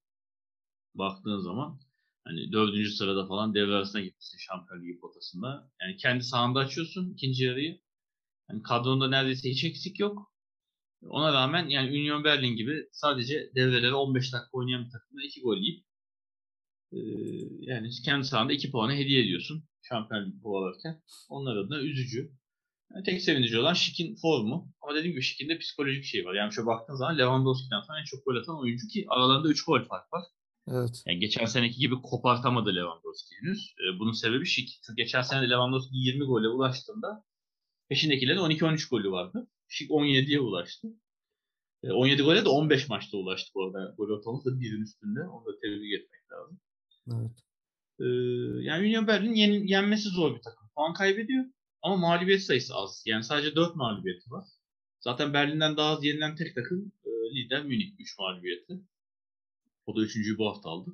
baktığın zaman hani dördüncü sırada falan devre arasına gitmişsin Şampiyon Ligi potasında. Yani kendi sahanda açıyorsun ikinci yarıyı. Yani kadronda neredeyse hiç eksik yok. Ona rağmen yani Union Berlin gibi sadece devreleri 15 dakika oynayan bir takımda iki gol yiyip e, yani kendi sahanda iki puanı hediye ediyorsun Şampiyon kovalarken. Onlar adına üzücü. Yani tek sevindirici olan Şik'in formu. Ama dediğim gibi Şik'in de psikolojik şey var. Yani şöyle baktığın zaman Lewandowski'den sonra en çok gol atan oyuncu ki aralarında 3 gol fark var. Evet. Yani geçen seneki gibi kopartamadı Lewandowski henüz. Ee, bunun sebebi Şik. Çünkü geçen sene Lewandowski 20 gole ulaştığında peşindekilerin 12-13 golü vardı. Şik 17'ye ulaştı. 17 ee, gole de 15 maçta ulaştı bu arada. Gol ortalaması da birin üstünde. Onu da tebrik etmek lazım. Evet. Ee, yani Union Berlin yen, yenmesi zor bir takım. Puan kaybediyor ama mağlubiyet sayısı az. Yani sadece 4 mağlubiyeti var. Zaten Berlin'den daha az yenilen tek takım e, lider Münih 3 mağlubiyeti. O da üçüncüyü bu hafta aldı.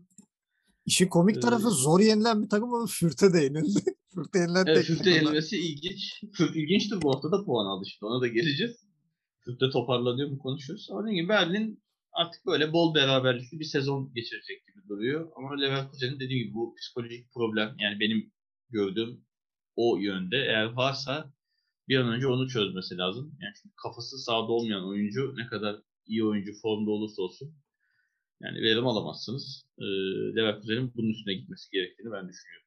İşin komik ee, tarafı zor yenilen bir takım ama Fürt'e de yenildi. Fürt'e yenilen evet, Fürt'e yenilmesi ilginç. Fürt ilginçtir bu hafta da puan aldı işte. Ona da geleceğiz. Fürt'te toparlanıyor mu konuşuyoruz. Ama dediğim gibi Berlin artık böyle bol beraberlikli bir sezon geçirecek gibi duruyor. Ama Leverkusen'in dediğim gibi bu psikolojik problem yani benim gördüğüm o yönde. Eğer varsa bir an önce onu çözmesi lazım. Yani çünkü kafası sağda olmayan oyuncu ne kadar iyi oyuncu formda olursa olsun yani verim alamazsınız. E, Leverkusen'in bunun üstüne gitmesi gerektiğini ben düşünüyorum.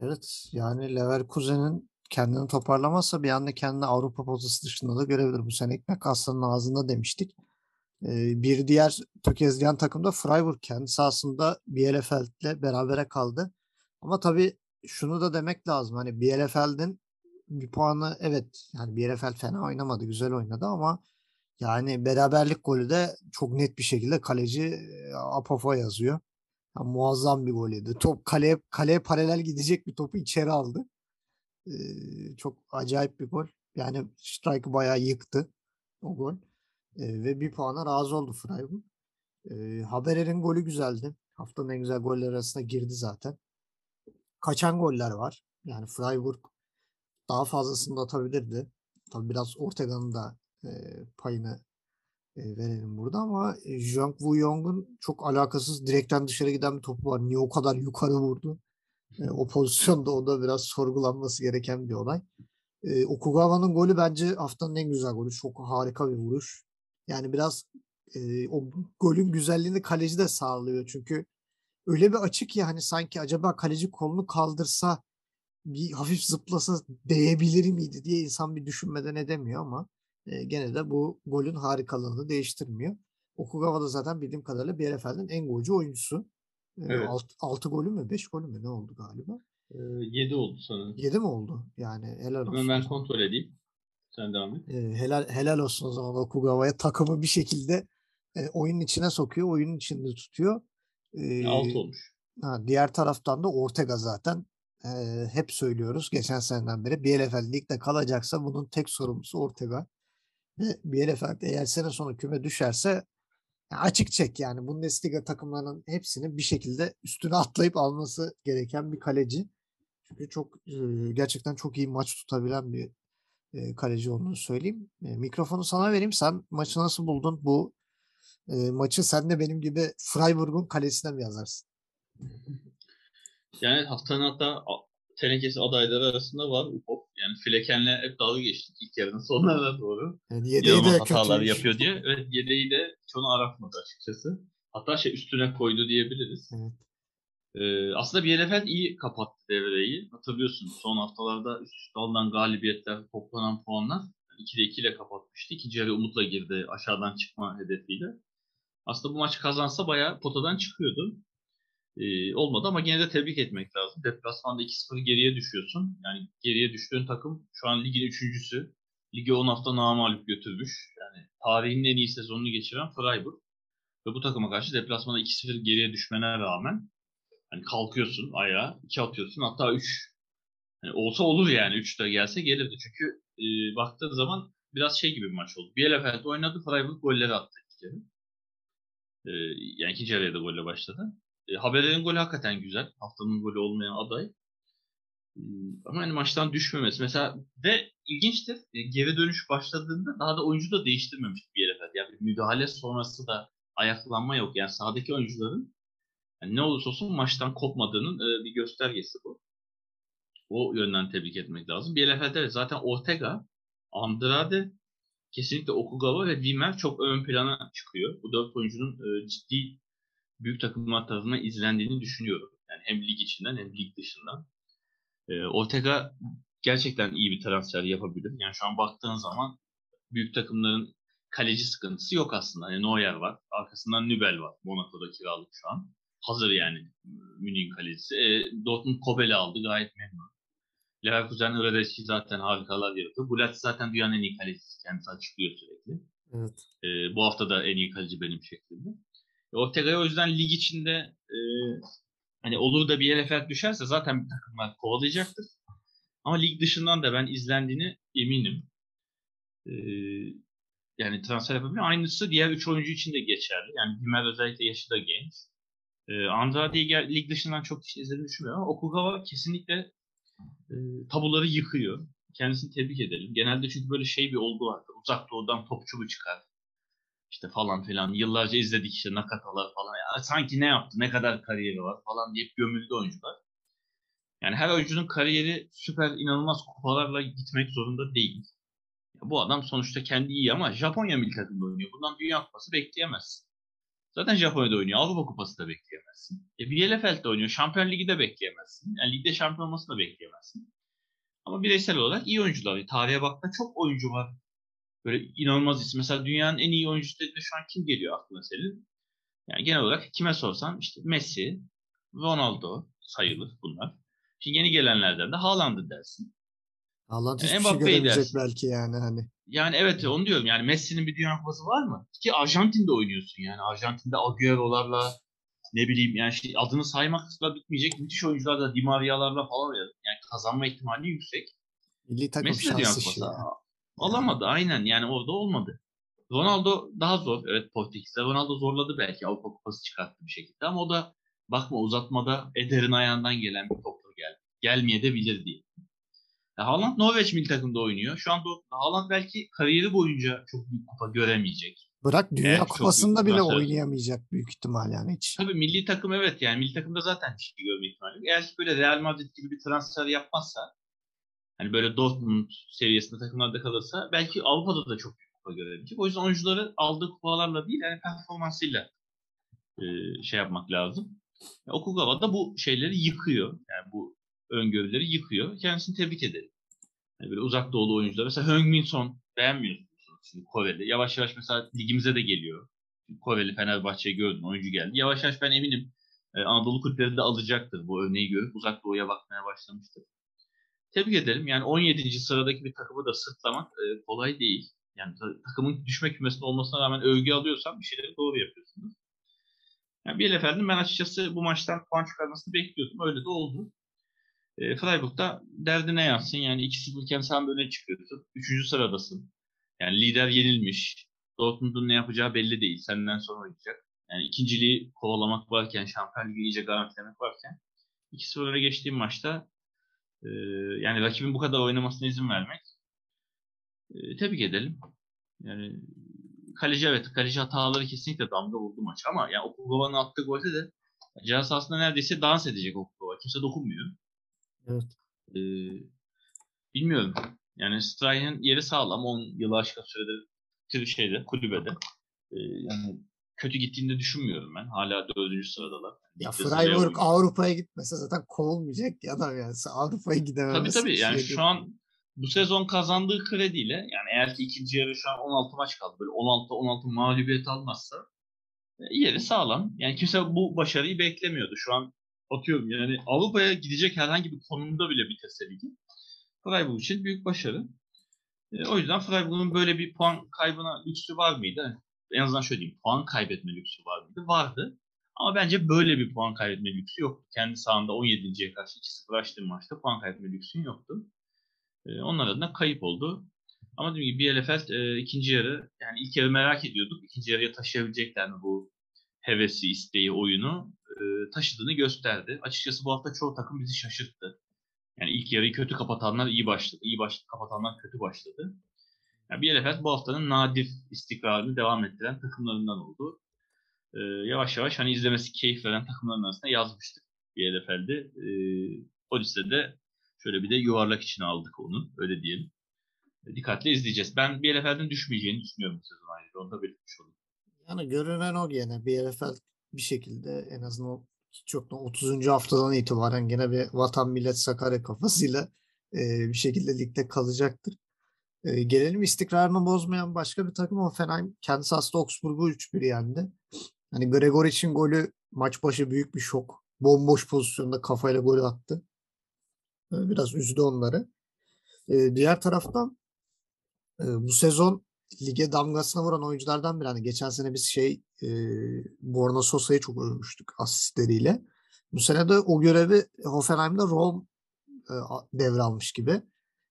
Evet yani Leverkusen'in kendini toparlamazsa bir anda kendini Avrupa potası dışında da görebilir. Bu sene ekmek aslanın ağzında demiştik. Ee, bir diğer tökezleyen takım da Freiburg kendi sahasında Bielefeld'le berabere kaldı. Ama tabii şunu da demek lazım. Hani Bielefeld'in bir puanı evet yani Bielefeld fena oynamadı. Güzel oynadı ama yani beraberlik golü de çok net bir şekilde kaleci Apof'a yazıyor. Yani muazzam bir gol. Top kaleye, kaleye paralel gidecek bir topu içeri aldı. Ee, çok acayip bir gol. Yani Strike'ı bayağı yıktı o gol. Ee, ve bir puana razı oldu Freiburg. Ee, Haberer'in golü güzeldi. Haftanın en güzel goller arasında girdi zaten. Kaçan goller var. Yani Freiburg daha fazlasını da atabilirdi. Tabii biraz Ortega'nın da e, payını e, verelim burada ama e, Jung Woo Young'un çok alakasız direkten dışarı giden bir topu var. Niye o kadar yukarı vurdu? E, o pozisyonda o da biraz sorgulanması gereken bir olay. E, Okugawa'nın golü bence haftanın en güzel golü. Çok harika bir vuruş. Yani biraz e, o golün güzelliğini kaleci de sağlıyor. Çünkü öyle bir açık ki hani sanki acaba kaleci kolunu kaldırsa bir hafif zıplasa değebilir miydi diye insan bir düşünmeden edemiyor ama e, gene de bu golün harikalığını değiştirmiyor. Okugawa da zaten bildiğim kadarıyla Bielefeld'in en golcü oyuncusu. Evet. 6 golü mü 5 golü mü ne oldu galiba? 7 e, oldu sanırım. 7 mi oldu? Yani helal olsun. Ben kontrol edeyim. Sen devam et. E, helal, helal olsun o zaman Okugawa'ya takımı bir şekilde e, oyunun içine sokuyor. Oyunun içinde tutuyor. E, 6 olmuş. Ha, diğer taraftan da Ortega zaten e, hep söylüyoruz geçen seneden beri Bielefeld ligde kalacaksa bunun tek sorumlusu Ortega. Ve Bielefeld eğer sene sonu küme düşerse açık çek yani Bundesliga takımlarının hepsinin bir şekilde üstüne atlayıp alması gereken bir kaleci. Çünkü çok gerçekten çok iyi maç tutabilen bir kaleci olduğunu söyleyeyim. Mikrofonu sana vereyim. Sen maçı nasıl buldun? Bu maçı sen de benim gibi Freiburg'un kalesine mi yazarsın? Yani haftanın hatta tenekesi adayları arasında var Upop. Yani Fleken'le hep dalga geçtik ilk yarının sonlarına doğru. Yani yedeği de hatalar kötüymüş. yapıyor diye. Evet yedeği de çoğunu aratmadı açıkçası. Hatta şey üstüne koydu diyebiliriz. Evet. Ee, aslında Bielefeld iyi kapattı devreyi. Hatırlıyorsun son haftalarda üst üste alınan galibiyetler, toplanan puanlar 2'de 2 ile kapatmıştı. İkinci yarı umutla girdi aşağıdan çıkma hedefiyle. Aslında bu maç kazansa bayağı potadan çıkıyordu e, olmadı ama yine de tebrik etmek lazım. Deplasmanda 2-0 geriye düşüyorsun. Yani geriye düştüğün takım şu an ligin üçüncüsü. Ligi 10 hafta namalup götürmüş. Yani tarihinin en iyi sezonunu geçiren Freiburg. Ve bu takıma karşı deplasmanda 2-0 geriye düşmene rağmen hani kalkıyorsun ayağa, 2 atıyorsun hatta 3. Yani olsa olur yani 3 de gelse gelirdi. Çünkü e, baktığın zaman biraz şey gibi bir maç oldu. Bielefeld oynadı, Freiburg golleri attı iki kere. E, yani ikinci yarıya da golle başladı. E, Haberlerin golü hakikaten güzel. Haftanın golü olmayan aday. E, ama hani maçtan düşmemesi. Mesela ve ilginçtir. E, geri dönüş başladığında daha da oyuncu da değiştirmemiş bir yere kadar. Yani müdahale sonrası da ayaklanma yok. Yani sahadaki oyuncuların yani ne olursa olsun maçtan kopmadığının e, bir göstergesi bu. O yönden tebrik etmek lazım. Bielefeld'de zaten Ortega, Andrade, kesinlikle Okugawa ve Wimmer çok ön plana çıkıyor. Bu dört oyuncunun e, ciddi büyük takımlar tarafından izlendiğini düşünüyorum. Yani hem lig içinden hem lig dışından. E, Ortega gerçekten iyi bir transfer yapabilir. Yani şu an baktığın zaman büyük takımların kaleci sıkıntısı yok aslında. Yani Neuer var. Arkasından Nübel var. Monaco'da kiralık şu an. Hazır yani Münih'in kalecisi. E, Dortmund Kobel'i aldı. Gayet memnun. Leverkusen Öredeski zaten harikalar yaratıyor. Bulat zaten dünyanın en iyi kalecisi. Kendisi açıklıyor sürekli. Evet. E, bu hafta da en iyi kaleci benim şeklinde. E, Ortega'ya o yüzden lig içinde e, hani olur da bir yere fert düşerse zaten bir takımlar kovalayacaktır. Ama lig dışından da ben izlendiğini eminim. E, yani transfer yapabilir. Aynısı diğer 3 oyuncu için de geçerli. Yani Dimer özellikle yaşı da genç. E, Andrade'yi lig dışından çok kişi izlediğini düşünmüyorum ama Okugawa kesinlikle e, tabuları yıkıyor. Kendisini tebrik edelim. Genelde çünkü böyle şey bir olgu vardı. Uzak doğudan topçu mu çıkar? İşte falan filan. Yıllarca izledik işte Nakatalar falan. Ya sanki ne yaptı? Ne kadar kariyeri var falan deyip gömüldü oyuncular. Yani her oyuncunun kariyeri süper inanılmaz kupalarla gitmek zorunda değil. Ya bu adam sonuçta kendi iyi ama Japonya milli takımında oynuyor. Bundan Dünya Kupası bekleyemezsin. Zaten Japonya'da oynuyor. Avrupa Kupası da bekleyemezsin. E, Bielefeld'de oynuyor. Şampiyon Ligi de bekleyemezsin. Yani ligde şampiyon olmasını da bekleyemezsin. Ama bireysel olarak iyi oyuncular. Tarihe baktığında çok oyuncu var. Böyle inanılmaz isim. Mesela dünyanın en iyi oyuncusu dediğinde şu an kim geliyor aklına senin? Yani genel olarak kime sorsan işte Messi, Ronaldo sayılır bunlar. Şimdi yeni gelenlerden de Haaland'ı dersin. Haaland hiçbir Yani şey Mbappe'yi göremeyecek dersin. belki yani hani. Yani evet onu diyorum. Yani Messi'nin bir dünya kupası var mı? Ki Arjantin'de oynuyorsun yani. Arjantin'de Agüero'larla ne bileyim yani şey, adını saymakla bitmeyecek müthiş oyuncular da Di Maria'larla falan oynadı. Yani kazanma ihtimali yüksek. Milli takım Messi de dünya şansı kupası işi. ya. alamadı aynen yani orada olmadı. Ronaldo daha zor. Evet Portekiz'de Ronaldo zorladı belki Avrupa Kupası çıkarttı bir şekilde ama o da bakma uzatmada Eder'in ayağından gelen bir topla geldi. Gelmeye de bilir diye. Ya Haaland Norveç milli takımda oynuyor. Şu anda Haaland belki kariyeri boyunca çok büyük kupa göremeyecek. Bırak Dünya Evet, Kupası'nda bile transfer. oynayamayacak büyük ihtimal yani hiç. Tabii milli takım evet yani milli takımda zaten bir şey görme ihtimali yok. Eğer ki böyle Real Madrid gibi bir transfer yapmazsa hani böyle Dortmund seviyesinde takımlarda kalırsa belki Avrupa'da da çok büyük kupa görebilecek. O yüzden oyuncuları aldığı kupalarla değil yani performansıyla e, şey yapmak lazım. Ya, Okugawa da bu şeyleri yıkıyor. Yani bu öngörüleri yıkıyor. Kendisini tebrik ederim. Yani böyle uzak doğulu oyuncular. Mesela Heung-min Son beğenmiyorsunuz şimdi Koreli. Yavaş yavaş mesela ligimize de geliyor. Koreli Fenerbahçe'yi gördün oyuncu geldi. Yavaş yavaş ben eminim e, Anadolu kulüpleri de alacaktır bu örneği görüp uzak doğuya bakmaya başlamıştır. Tebrik ederim. Yani 17. sıradaki bir takımı da sırtlamak e, kolay değil. Yani ta- takımın düşme kümesinde olmasına rağmen övgü alıyorsan bir şeyleri doğru yapıyorsunuz. Yani Bielefeld'in ben açıkçası bu maçtan puan çıkarmasını bekliyordum. Öyle de oldu. E, Freiburg'da derdine yansın. Yani 2-0 iken sen öne çıkıyorsun. 3. sıradasın. Yani lider yenilmiş. Dortmund'un ne yapacağı belli değil. Senden sonra oynayacak. Yani ikinciliği kovalamak varken, Şampiyon Ligi iyice garantilemek varken 2-0 öne geçtiğim maçta e, yani rakibin bu kadar oynamasına izin vermek e, tebrik edelim. Yani kaleci evet kaleci hataları kesinlikle damga vurdu maç ama yani Okugawa'nın attığı golde de ceza sahasında neredeyse dans edecek Okugawa. Kimse dokunmuyor. Evet. Ee, bilmiyorum. Yani Stray'ın yeri sağlam. 10 yılı aşkın süredir şeyde, kulübede. Ee, yani kötü gittiğini de düşünmüyorum ben. Hala dördüncü sıradalar. Ya Freiburg. Avrupa'ya gitmese zaten kovulmayacak ki adam yani. Avrupa'ya Tabii gidememesi. tabii. bir Yani şey şu an bu sezon kazandığı krediyle yani eğer ki ikinci yarı şu an 16 maç kaldı. Böyle 16-16 mağlubiyet almazsa e, yeri sağlam. Yani kimse bu başarıyı beklemiyordu. Şu an atıyorum yani Avrupa'ya gidecek herhangi bir konumda bile bitirse ligi. Freiburg için büyük başarı. E, o yüzden Freiburg'un böyle bir puan kaybına lüksü var mıydı? En azından şöyle diyeyim. Puan kaybetme lüksü var mıydı? Vardı. Ama bence böyle bir puan kaybetme lüksü yoktu. Kendi sahanda 17.ye karşı 2-0 açtığı maçta puan kaybetme lüksün yoktu. E, onlar adına kayıp oldu. Ama dediğim gibi Bielefeld e, ikinci yarı yani ilk yarı merak ediyorduk. İkinci yarıya taşıyabilecekler mi bu hevesi, isteği, oyunu e, taşıdığını gösterdi. Açıkçası bu hafta çoğu takım bizi şaşırttı. Yani ilk yarıyı kötü kapatanlar iyi başladı. İyi baş, kapatanlar kötü başladı. Yani Bielefeld bu haftanın nadir istikrarını devam ettiren takımlarından oldu. Ee, yavaş yavaş hani izlemesi keyif veren takımların arasında yazmıştık Bielefeld'i. Ee, o listede şöyle bir de yuvarlak içine aldık onu. Öyle diyelim. E, Dikkatle izleyeceğiz. Ben Bielefeld'in düşmeyeceğini düşünüyorum bu sezon ayrıca. Onu da belirtmiş olayım. Yani görünen o gene. Bielefeld bir şekilde en azından o yok. 30. haftadan itibaren gene bir vatan millet Sakarya kafasıyla e, bir şekilde ligde kalacaktır. E, gelelim istikrarını bozmayan başka bir takım Hoffenheim. Kendisi aslında Augsburg'u 3-1 yendi. Hani Gregor için golü maç başı büyük bir şok. Bomboş pozisyonda kafayla gol attı. E, biraz üzdü onları. E, diğer taraftan e, bu sezon lige damgasını vuran oyunculardan biri. Hani geçen sene biz şey e, Borna Sosa'yı çok övmüştük asistleriyle. Bu sene de o görevi Hoffenheim'de Rom e, devralmış gibi.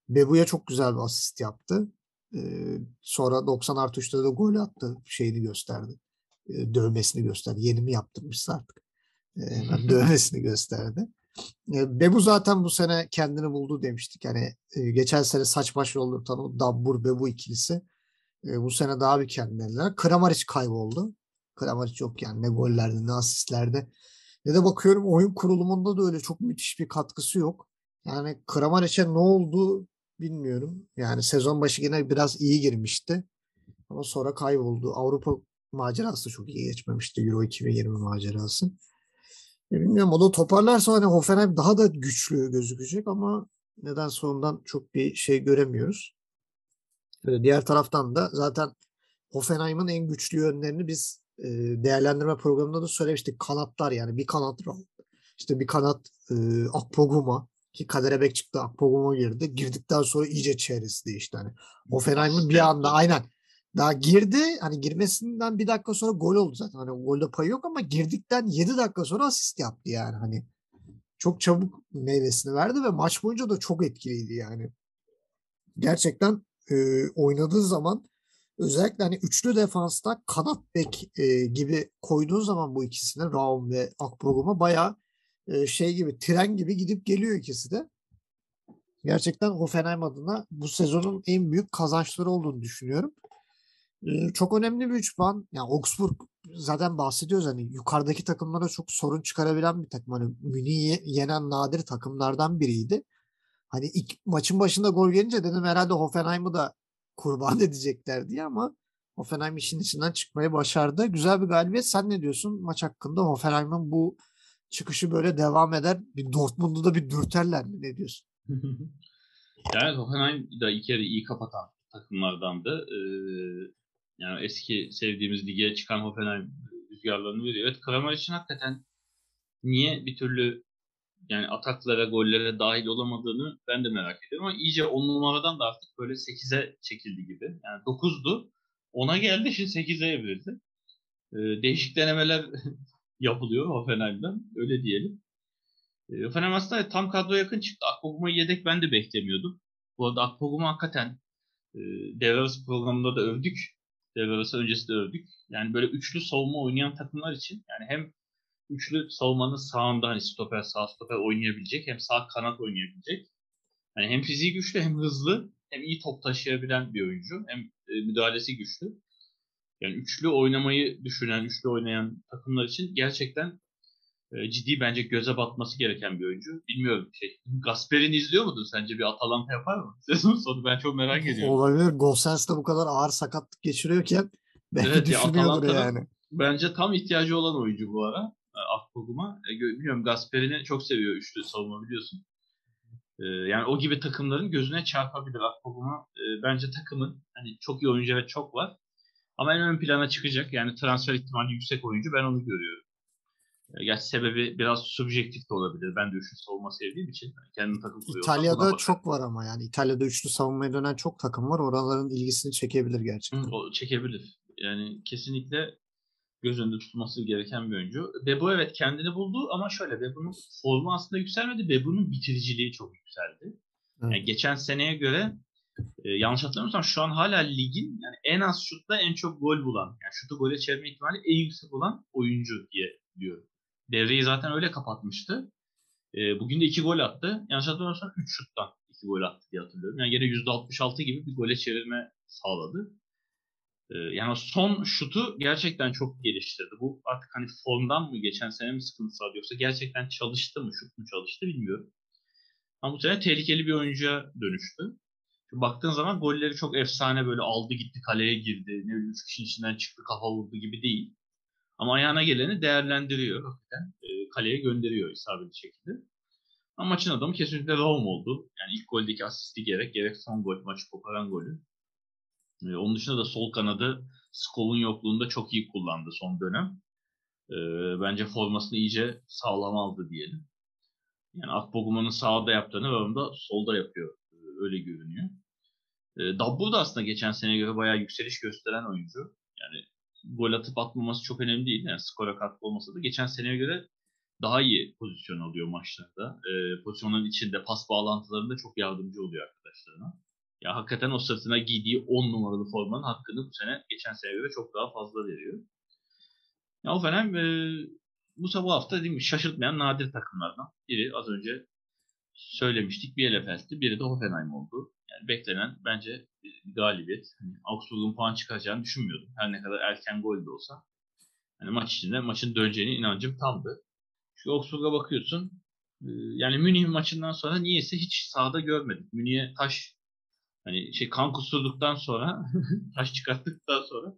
Bebu'ya çok güzel bir asist yaptı. E, sonra 90 artı 3'te de gol attı. Şeyini gösterdi. E, dövmesini gösterdi. Yeni mi yaptırmışsa artık. E, hemen dövmesini gösterdi. E, Bebu zaten bu sene kendini buldu demiştik. Yani e, geçen sene saç baş yoldurtan o Dabbur Bebu ikilisi e, bu sene daha bir kendilerine. Kramaric kayboldu. Kramaric yok yani ne gollerde ne asistlerde. Ne de bakıyorum oyun kurulumunda da öyle çok müthiş bir katkısı yok. Yani Kramaric'e ne oldu bilmiyorum. Yani sezon başı yine biraz iyi girmişti. Ama sonra kayboldu. Avrupa macerası çok iyi geçmemişti. Euro 2020 macerası. E bilmiyorum o da toparlarsa hani Hoffenheim daha da güçlü gözükecek ama neden sonundan çok bir şey göremiyoruz. E, diğer taraftan da zaten Hoffenheim'ın en güçlü yönlerini biz e, değerlendirme programında da söylemiştik. Kanatlar yani bir kanat işte bir kanat e, Akpoguma ki kadere bek çıktı Akpoguma girdi. Girdikten sonra iyice çehresi değişti. Hani Hoffenheim'ın bir anda aynen daha girdi hani girmesinden bir dakika sonra gol oldu zaten. Hani golde payı yok ama girdikten 7 dakika sonra asist yaptı yani hani. Çok çabuk meyvesini verdi ve maç boyunca da çok etkiliydi yani. Gerçekten e, oynadığı zaman özellikle hani üçlü defansta kanat bek e, gibi koyduğun zaman bu ikisini Raum ve Akprogum'a bayağı e, şey gibi tren gibi gidip geliyor ikisi de. Gerçekten Hoffenheim adına bu sezonun en büyük kazançları olduğunu düşünüyorum. E, çok önemli bir üç puan. Yani Augsburg zaten bahsediyoruz hani yukarıdaki takımlara çok sorun çıkarabilen bir takım. Hani Münih'i yenen nadir takımlardan biriydi. Hani ilk maçın başında gol gelince dedim herhalde Hoffenheim'ı da kurban edecekler diye ama Hoffenheim işin içinden çıkmayı başardı. Güzel bir galibiyet. Sen ne diyorsun maç hakkında? Hoffenheim'ın bu çıkışı böyle devam eder. Bir Dortmund'u da bir dürterler mi? Ne diyorsun? yani Hoffenheim da iki kere iyi kapatan takımlardandı. Ee, yani eski sevdiğimiz lige çıkan Hoffenheim rüzgarlarını veriyor. Evet Kramer için hakikaten niye bir türlü yani ataklara, gollere dahil olamadığını ben de merak ediyorum. Ama iyice 10 numaradan da artık böyle 8'e çekildi gibi. Yani 9'du. 10'a geldi şimdi 8'e evrildi. Ee, değişik denemeler yapılıyor Hoffenheim'den. Öyle diyelim. Ee, Hoffenheim aslında tam kadroya yakın çıktı. Akpoguma'yı yedek ben de beklemiyordum. Bu arada Akpoguma hakikaten e, devre arası programında da övdük. Devre arası öncesi de övdük. Yani böyle üçlü savunma oynayan takımlar için yani hem üçlü savunmanın sağında hani stoper sağ stoper oynayabilecek hem sağ kanat oynayabilecek. Yani hem fiziği güçlü hem hızlı hem iyi top taşıyabilen bir oyuncu hem e, müdahalesi güçlü. Yani üçlü oynamayı düşünen, üçlü oynayan takımlar için gerçekten e, ciddi bence göze batması gereken bir oyuncu. Bilmiyorum şey. Gasperini izliyor mudur? Sence bir Atalanta yapar mı? Sezon sonu ben çok merak ediyorum. Olabilir. Gosens de bu kadar ağır sakatlık geçiriyorken belki evet, düşünüyordur yani. Bence tam ihtiyacı olan oyuncu bu ara. Akpoguma. E, bilmiyorum Gasperini çok seviyor üçlü savunma biliyorsun. E, yani o gibi takımların gözüne çarpabilir Akpoguma. E, bence takımın hani çok iyi oyuncu ve çok var. Ama en ön plana çıkacak. Yani transfer ihtimali yüksek oyuncu ben onu görüyorum. E, gerçi sebebi biraz subjektif de olabilir. Ben de üçlü savunma sevdiğim için kendim takım kuruyorum. İtalya'da çok var ama yani İtalya'da üçlü savunmaya dönen çok takım var. Oraların ilgisini çekebilir gerçekten. Hı, o çekebilir. Yani kesinlikle göz önünde tutulması gereken bir oyuncu. Bebo evet kendini buldu ama şöyle Bebo'nun formu aslında yükselmedi. Bebo'nun bitiriciliği çok yükseldi. Evet. Yani geçen seneye göre e, yanlış hatırlamıyorsam şu an hala ligin yani en az şutta en çok gol bulan, yani şutu gole çevirme ihtimali en yüksek olan oyuncu diye diyor. Devreyi zaten öyle kapatmıştı. E, bugün de iki gol attı. Yanlış hatırlamıyorsam 3 şuttan iki gol attı diye hatırlıyorum. Yani yine %66 gibi bir gole çevirme sağladı. Ee, yani son şutu gerçekten çok geliştirdi. Bu artık hani formdan mı geçen sene mi sıkıntısı vardı yoksa gerçekten çalıştı mı, şut mu çalıştı bilmiyorum. Ama bu sene tehlikeli bir oyuncuya dönüştü. Şimdi baktığın zaman golleri çok efsane böyle aldı gitti kaleye girdi. Ne bileyim üç kişinin içinden çıktı kafa vurdu gibi değil. Ama ayağına geleni değerlendiriyor hakikaten. E, kaleye gönderiyor isabetli şekilde. Ama maçın adamı kesinlikle Raum oldu. Yani ilk goldeki asisti gerek, gerek son gol, maçı koparan golü. E, onun dışında da sol kanadı Skov'un yokluğunda çok iyi kullandı son dönem. E, bence formasını iyice sağlam aldı diyelim. Yani Akboguma'nın sağda yaptığını Raum da solda yapıyor. E, öyle görünüyor. E, Dabbur da aslında geçen seneye göre bayağı yükseliş gösteren oyuncu. Yani gol atıp atmaması çok önemli değil. Yani skora katkı olmasa da geçen seneye göre daha iyi pozisyon alıyor maçlarda. E, pozisyonların içinde pas bağlantılarında çok yardımcı oluyor arkadaşlarına. Ya hakikaten o sırtına giydiği 10 numaralı formanın hakkını bu sene geçen sene göre çok daha fazla veriyor. Ya o Fener e, bu sabah hafta değil mi, şaşırtmayan nadir takımlardan biri. Az önce söylemiştik. Bielefeld'ti, biri de Hoffenheim oldu. Yani beklenen bence bir galibiyet. Hani Augsburg'un puan çıkaracağını düşünmüyordum. Her ne kadar erken gol de olsa. Hani maç içinde maçın döneceğine inancım tamdı. Çünkü Augsburg'a bakıyorsun. E, yani Münih maçından sonra niyeyse hiç sahada görmedik. Münih'e taş hani şey kan kusurduktan sonra taş çıkarttıktan sonra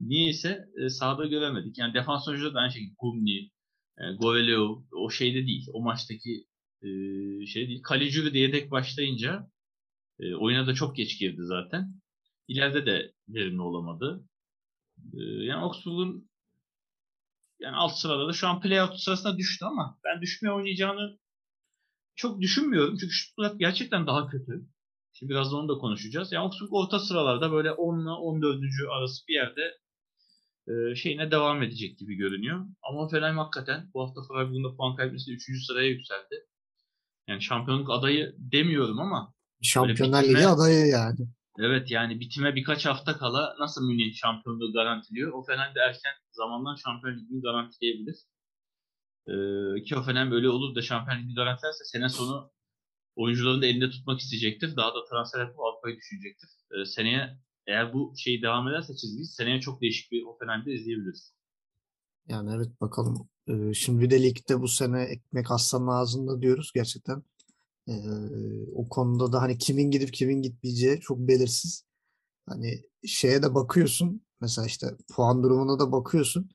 niyeyse e, sahada göremedik. Yani defans oyuncuları da aynı şekilde Gumni, e, Goveleo o şeyde değil. O maçtaki e, şey değil. Kalecuri de yedek başlayınca e, oyuna da çok geç girdi zaten. İleride de verimli olamadı. E, yani Oxford'un yani alt sırada da şu an playout sırasında düştü ama ben düşmeye oynayacağını çok düşünmüyorum. Çünkü Stuttgart gerçekten daha kötü. Şimdi biraz da onu da konuşacağız. Yani Oxford orta sıralarda böyle 10 ile 14. arası bir yerde e, şeyine devam edecek gibi görünüyor. Ama Fenerbahçe hakikaten bu hafta Freiburg'un puan kaybetmesiyle 3. sıraya yükseldi. Yani şampiyonluk adayı demiyorum ama Şampiyonlar Ligi adayı yani. Evet yani bitime birkaç hafta kala nasıl Münih şampiyonluğu garantiliyor? O Fener erken zamandan Şampiyon Ligi'ni garantileyebilir. Ee, ki o Fener böyle olur da Şampiyon Ligi'ni garantilerse sene sonu oyuncuların da elinde tutmak isteyecektir. Daha da transfer yapıp Avrupa'yı düşünecektir. Ee, seneye eğer bu şey devam ederse çizgi seneye çok değişik bir Hoffenheim'de izleyebiliriz. Yani evet bakalım. Ee, şimdi bir de ligde bu sene ekmek aslanın ağzında diyoruz gerçekten. Ee, o konuda da hani kimin gidip kimin gitmeyeceği çok belirsiz. Hani şeye de bakıyorsun. Mesela işte puan durumuna da bakıyorsun.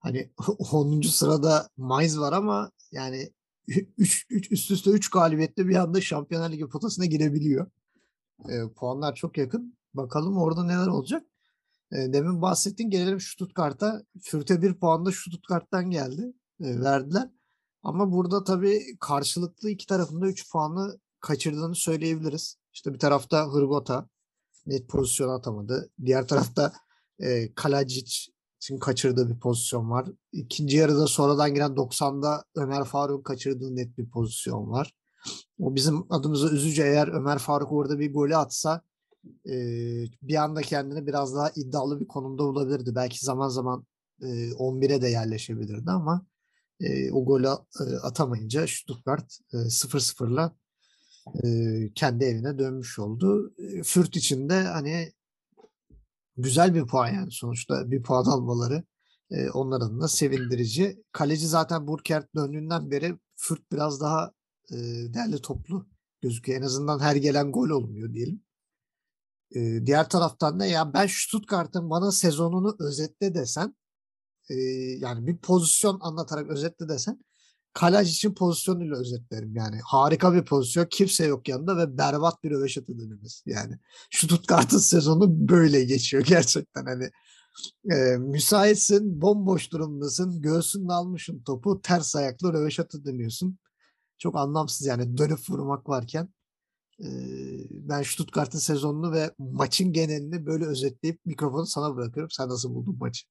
Hani 10. sırada Mainz var ama yani 3 üst üste 3 galibiyetle bir anda Şampiyonlar Ligi potasına girebiliyor. E, puanlar çok yakın. Bakalım orada neler olacak. E, demin bahsettiğin gelelim Stuttgart'a. Fürte bir puan da Stuttgart'tan geldi. E, verdiler. Ama burada tabii karşılıklı iki tarafında 3 puanı kaçırdığını söyleyebiliriz. İşte bir tarafta Hırgota net pozisyon atamadı. Diğer tarafta e, Kalacic için kaçırdığı bir pozisyon var. İkinci yarıda sonradan giren 90'da Ömer Faruk kaçırdığı net bir pozisyon var. O bizim adımıza üzücü eğer Ömer Faruk orada bir golü atsa e, bir anda kendini biraz daha iddialı bir konumda bulabilirdi. Belki zaman zaman e, 11'e de yerleşebilirdi ama e, o golü e, atamayınca Stuttgart e, 0-0'la e, kendi evine dönmüş oldu. E, Fürt için de hani güzel bir puan yani sonuçta bir puan almaları e, onların da sevindirici. Kaleci zaten Burkert döndüğünden beri Fürt biraz daha e, değerli toplu gözüküyor. En azından her gelen gol olmuyor diyelim. E, diğer taraftan da ya ben Stuttgart'ın bana sezonunu özetle desen e, yani bir pozisyon anlatarak özetle desen Kalaj için pozisyonuyla özetlerim yani. Harika bir pozisyon. Kimse yok yanında ve berbat bir röveşata dönemiz. Yani şu Stuttgart'ın sezonu böyle geçiyor gerçekten. Hani e, müsaitsin, bomboş durumdasın, göğsünle almışsın topu, ters ayaklı röveşata dönüyorsun. Çok anlamsız yani dönüp vurmak varken. E, ben Stuttgart'ın sezonunu ve maçın genelini böyle özetleyip mikrofonu sana bırakıyorum. Sen nasıl buldun maçı?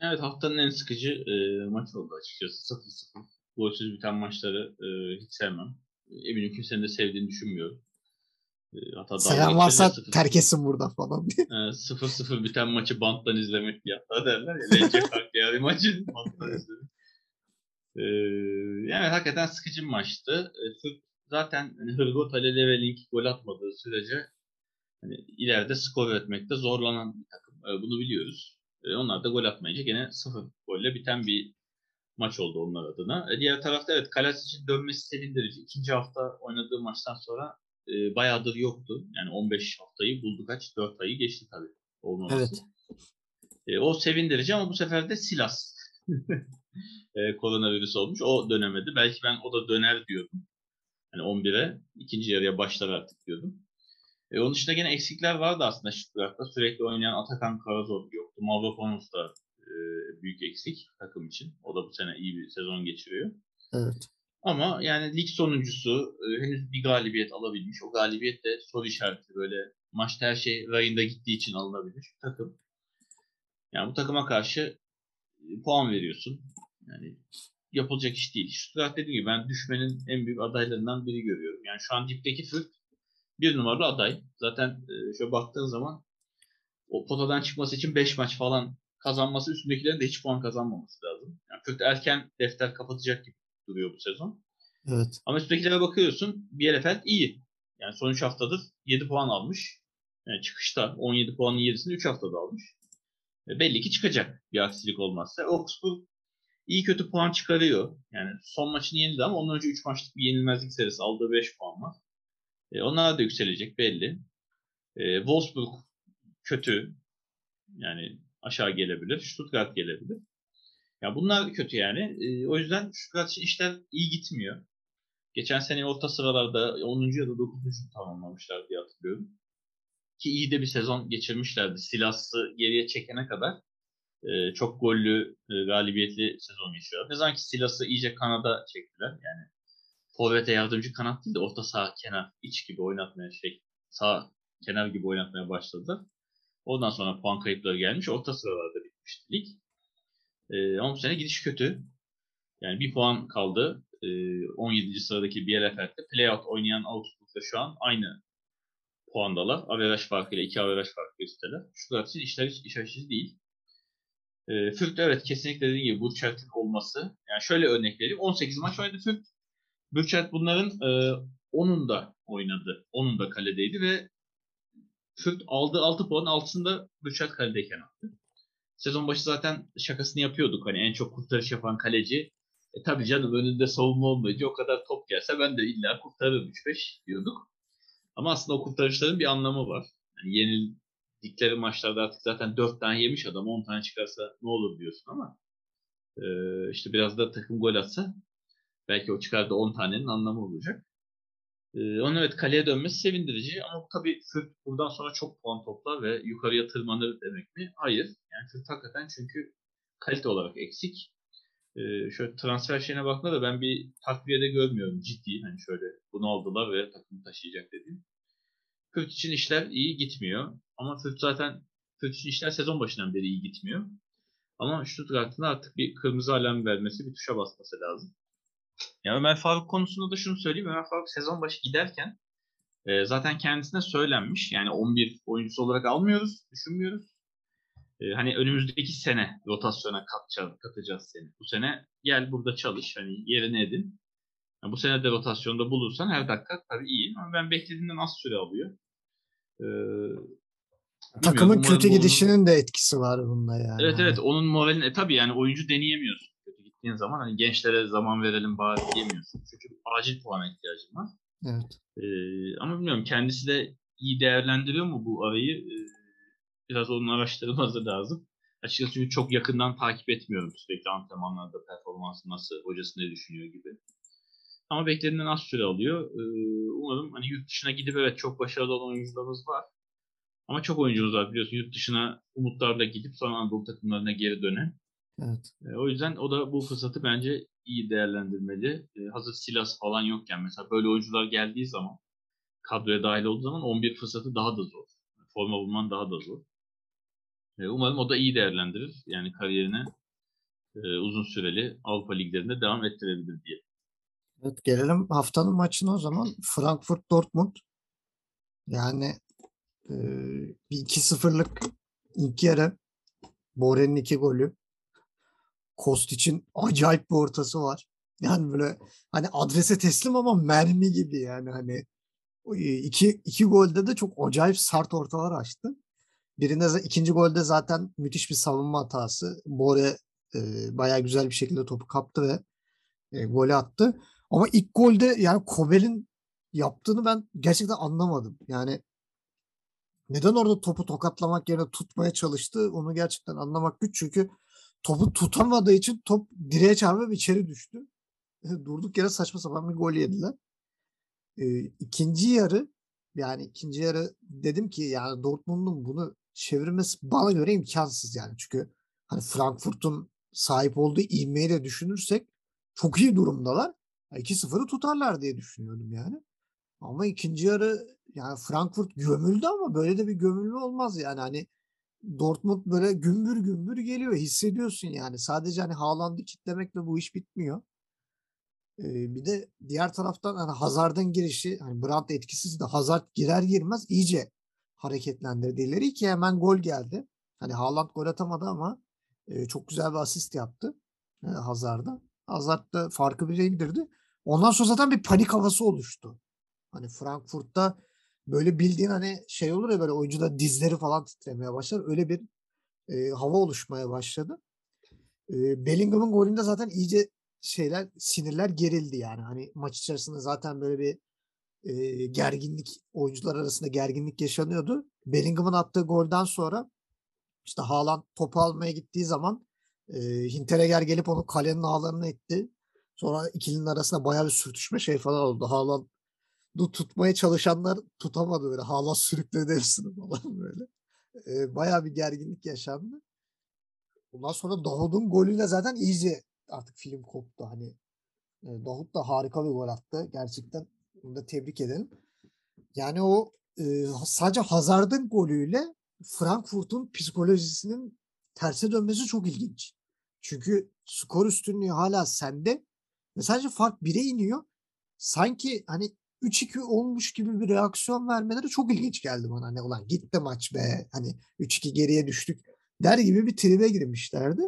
Evet haftanın en sıkıcı e, maç oldu açıkçası. 0-0. Golsüz biten maçları e, hiç sevmem. Eminim kimsenin de sevdiğini düşünmüyorum. E, hatta Seven varsa 0 terk etsin buradan falan diye. 0-0 biten maçı banttan izlemek diye hatta derler ya. Lence farklı yani maçı banttan izlemek. E, yani hakikaten sıkıcı bir maçtı. E, zaten hani Hırgot ile Levelink gol atmadığı sürece hani ileride skor üretmekte zorlanan bir takım. E, bunu biliyoruz. E, onlar da gol atmayınca gene sıfır golle biten bir maç oldu onlar adına. E, diğer tarafta evet Kalasic'in dönmesi sevindirici. İkinci hafta oynadığı maçtan sonra e, bayağıdır yoktu. Yani 15 haftayı buldu kaç? 4 ayı geçti tabii. Olmaması. Evet. E, o sevindirici ama bu sefer de Silas. e, koronavirüs olmuş. O dönemedi. Belki ben o da döner diyordum. Hani 11'e ikinci yarıya başlar artık diyordum. E, onun dışında gene eksikler vardı aslında Stuttgart'ta. Sürekli oynayan Atakan Karazor yoktu. Mavropanos da e, büyük eksik takım için. O da bu sene iyi bir sezon geçiriyor. Evet. Ama yani lig sonuncusu e, henüz bir galibiyet alabilmiş. O galibiyet de soru işareti böyle maçta her şey rayında gittiği için alınabilmiş bir takım. Yani bu takıma karşı e, puan veriyorsun. Yani yapılacak iş değil. Stuttgart dediğim gibi ben düşmenin en büyük adaylarından biri görüyorum. Yani şu an dipteki Fürth bir numaralı aday. Zaten e, şöyle baktığın zaman o potadan çıkması için 5 maç falan kazanması üstündekilerin de hiç puan kazanmaması lazım. Yani Fürth erken defter kapatacak gibi duruyor bu sezon. Evet. Ama üstündekilere bakıyorsun Bielefeld iyi. Yani son 3 haftadır 7 puan almış. Yani çıkışta 17 puanın 7'sini 3 haftada almış. E belli ki çıkacak bir aksilik olmazsa. Augsburg iyi kötü puan çıkarıyor. Yani son maçını yenildi ama ondan önce 3 maçlık bir yenilmezlik serisi aldığı 5 puan var. E, onlar da yükselecek belli. E, Wolfsburg kötü. Yani aşağı gelebilir. Stuttgart gelebilir. Ya bunlar kötü yani. E, o yüzden Stuttgart için işler iyi gitmiyor. Geçen sene orta sıralarda 10. ya da 9. tamamlamışlar diye hatırlıyorum. Ki iyi de bir sezon geçirmişlerdi. Silas'ı geriye çekene kadar e, çok gollü, e, galibiyetli sezon geçiyor. Ne zaman ki Silas'ı iyice kanada çektiler. Yani forvete yardımcı kanat değil de orta sağ kenar iç gibi oynatmaya şey sağ kenar gibi oynatmaya başladı. Ondan sonra puan kayıpları gelmiş. Orta sıralarda bitmişti lig. E, ama bu sene gidiş kötü. Yani bir puan kaldı. E, 17. sıradaki Bielefeld'de playout oynayan Augsburg'da şu an aynı puandalar. Averaj farkıyla, iki averaj farkı üsteler. Şu için işler hiç iş açıcı değil. E, Fürth evet kesinlikle dediğim gibi Burchard'ın olması. Yani şöyle örnek vereyim. 18 maç oynadı Fürth. Burchard bunların e, 10'unda oynadı. 10'unda kaledeydi ve Fürth aldığı 6 puan altında Burchard kaledeyken attı. Sezon başı zaten şakasını yapıyorduk. Hani en çok kurtarış yapan kaleci. E tabii canım önünde savunma olmayınca o kadar top gelse ben de illa kurtarırım 3-5 diyorduk. Ama aslında o kurtarışların bir anlamı var. Yani yenildikleri maçlarda artık zaten 4 tane yemiş adam 10 tane çıkarsa ne olur diyorsun ama e, işte biraz da takım gol atsa belki o çıkardı 10 tanenin anlamı olacak. E, onun evet kaleye dönmesi sevindirici ama tabii Fürth buradan sonra çok puan toplar ve yukarıya tırmanır demek mi? Hayır. Yani Fürth hakikaten çünkü kalite olarak eksik. Ee, şöyle transfer şeyine bakma da ben bir takviyede görmüyorum ciddi. Hani şöyle bunu aldılar ve takımı taşıyacak dediğim. Fürth için işler iyi gitmiyor. Ama Fürth zaten Fürth için işler sezon başından beri iyi gitmiyor. Ama Stuttgart'ın artık bir kırmızı alarm vermesi, bir tuşa basması lazım. Ya Ömer Faruk konusunda da şunu söyleyeyim. Ömer Faruk sezon başı giderken e, zaten kendisine söylenmiş. Yani 11 oyuncusu olarak almıyoruz, düşünmüyoruz. E, hani önümüzdeki sene rotasyona katacağız, katacağız seni. Bu sene gel burada çalış, hani yerini edin. Yani bu sene de rotasyonda bulursan her dakika tabii iyi. Ama ben beklediğimden az süre alıyor. Ee, Takımın kötü gidişinin de etkisi var bunda yani. Evet evet onun moralini e, tabii yani oyuncu deneyemiyorsun. Gittiğin zaman hani gençlere zaman verelim bari diyemiyorsun. Çünkü acil puana ihtiyacın var. Evet. Ee, ama bilmiyorum kendisi de iyi değerlendiriyor mu bu arayı? Ee, biraz onun araştırılması lazım. Açıkçası çünkü çok yakından takip etmiyorum sürekli antrenmanlarda performansı nasıl, hocası ne düşünüyor gibi. Ama beklediğinden az süre alıyor. Ee, umarım hani yurt dışına gidip evet çok başarılı olan oyuncularımız var. Ama çok oyuncumuz var biliyorsun yurt dışına umutlarla gidip sonra Anadolu takımlarına geri dönen. Evet. O yüzden o da bu fırsatı bence iyi değerlendirmeli. Hazır Silas falan yokken mesela böyle oyuncular geldiği zaman kadroya dahil olduğu zaman 11 fırsatı daha da zor. Forma bulman daha da zor. Umarım o da iyi değerlendirir. Yani kariyerine e, uzun süreli Avrupa liglerinde devam ettirebilir diye. Evet gelelim haftanın maçına o zaman. Frankfurt Dortmund. Yani e, bir 2-0'lık ilk yarı. Bore'nin iki golü. Kostic'in acayip bir ortası var. Yani böyle hani adrese teslim ama mermi gibi yani hani iki, iki golde de çok acayip sert ortalar açtı. Birinde ikinci golde zaten müthiş bir savunma hatası. Bore e, bayağı güzel bir şekilde topu kaptı ve e, golü attı. Ama ilk golde yani Kobel'in yaptığını ben gerçekten anlamadım. Yani neden orada topu tokatlamak yerine tutmaya çalıştı onu gerçekten anlamak güç. Çünkü topu tutamadığı için top direğe çarpıp içeri düştü. Durduk yere saçma sapan bir gol yediler. Ee, ikinci yarı yani ikinci yarı dedim ki yani Dortmund'un bunu çevirmesi bana göre imkansız yani. Çünkü hani Frankfurt'un sahip olduğu ivmeyi de düşünürsek çok iyi durumdalar. 2-0'ı tutarlar diye düşünüyordum yani. Ama ikinci yarı yani Frankfurt gömüldü ama böyle de bir gömülme olmaz yani hani Dortmund böyle gümbür gümbür geliyor hissediyorsun yani sadece hani Haaland'ı kitlemekle bu iş bitmiyor. Ee, bir de diğer taraftan hani Hazard'ın girişi hani Brandt etkisiz de Hazard girer girmez iyice hareketlendirdi ileri ki hemen gol geldi. Hani Haaland gol atamadı ama e, çok güzel bir asist yaptı e, Hazard'a. Hazard da farkı bire indirdi. Ondan sonra zaten bir panik havası oluştu. Hani Frankfurt'ta böyle bildiğin hani şey olur ya böyle oyuncuda dizleri falan titremeye başlar. Öyle bir e, hava oluşmaya başladı. E, Bellingham'ın golünde zaten iyice şeyler sinirler gerildi yani. Hani maç içerisinde zaten böyle bir e, gerginlik oyuncular arasında gerginlik yaşanıyordu. Bellingham'ın attığı golden sonra işte Haaland topu almaya gittiği zaman e, Hinteregger gelip onu kalenin ağlarına etti. Sonra ikilinin arasında bayağı bir sürtüşme şey falan oldu. Haaland tutmaya çalışanlar tutamadı böyle. Haaland sürükledi hepsini falan böyle. E, bayağı bir gerginlik yaşandı. Ondan sonra Davut'un golüyle zaten iyice artık film koptu. Hani e, Davut da harika bir gol attı. Gerçekten bunu da tebrik edelim. Yani o e, sadece Hazard'ın golüyle Frankfurt'un psikolojisinin terse dönmesi çok ilginç. Çünkü skor üstünlüğü hala sende ve sadece fark 1'e iniyor. Sanki hani 3-2 olmuş gibi bir reaksiyon vermeleri çok ilginç geldi bana. Hani ulan gitti maç be hani 3-2 geriye düştük der gibi bir tribe girmişlerdi.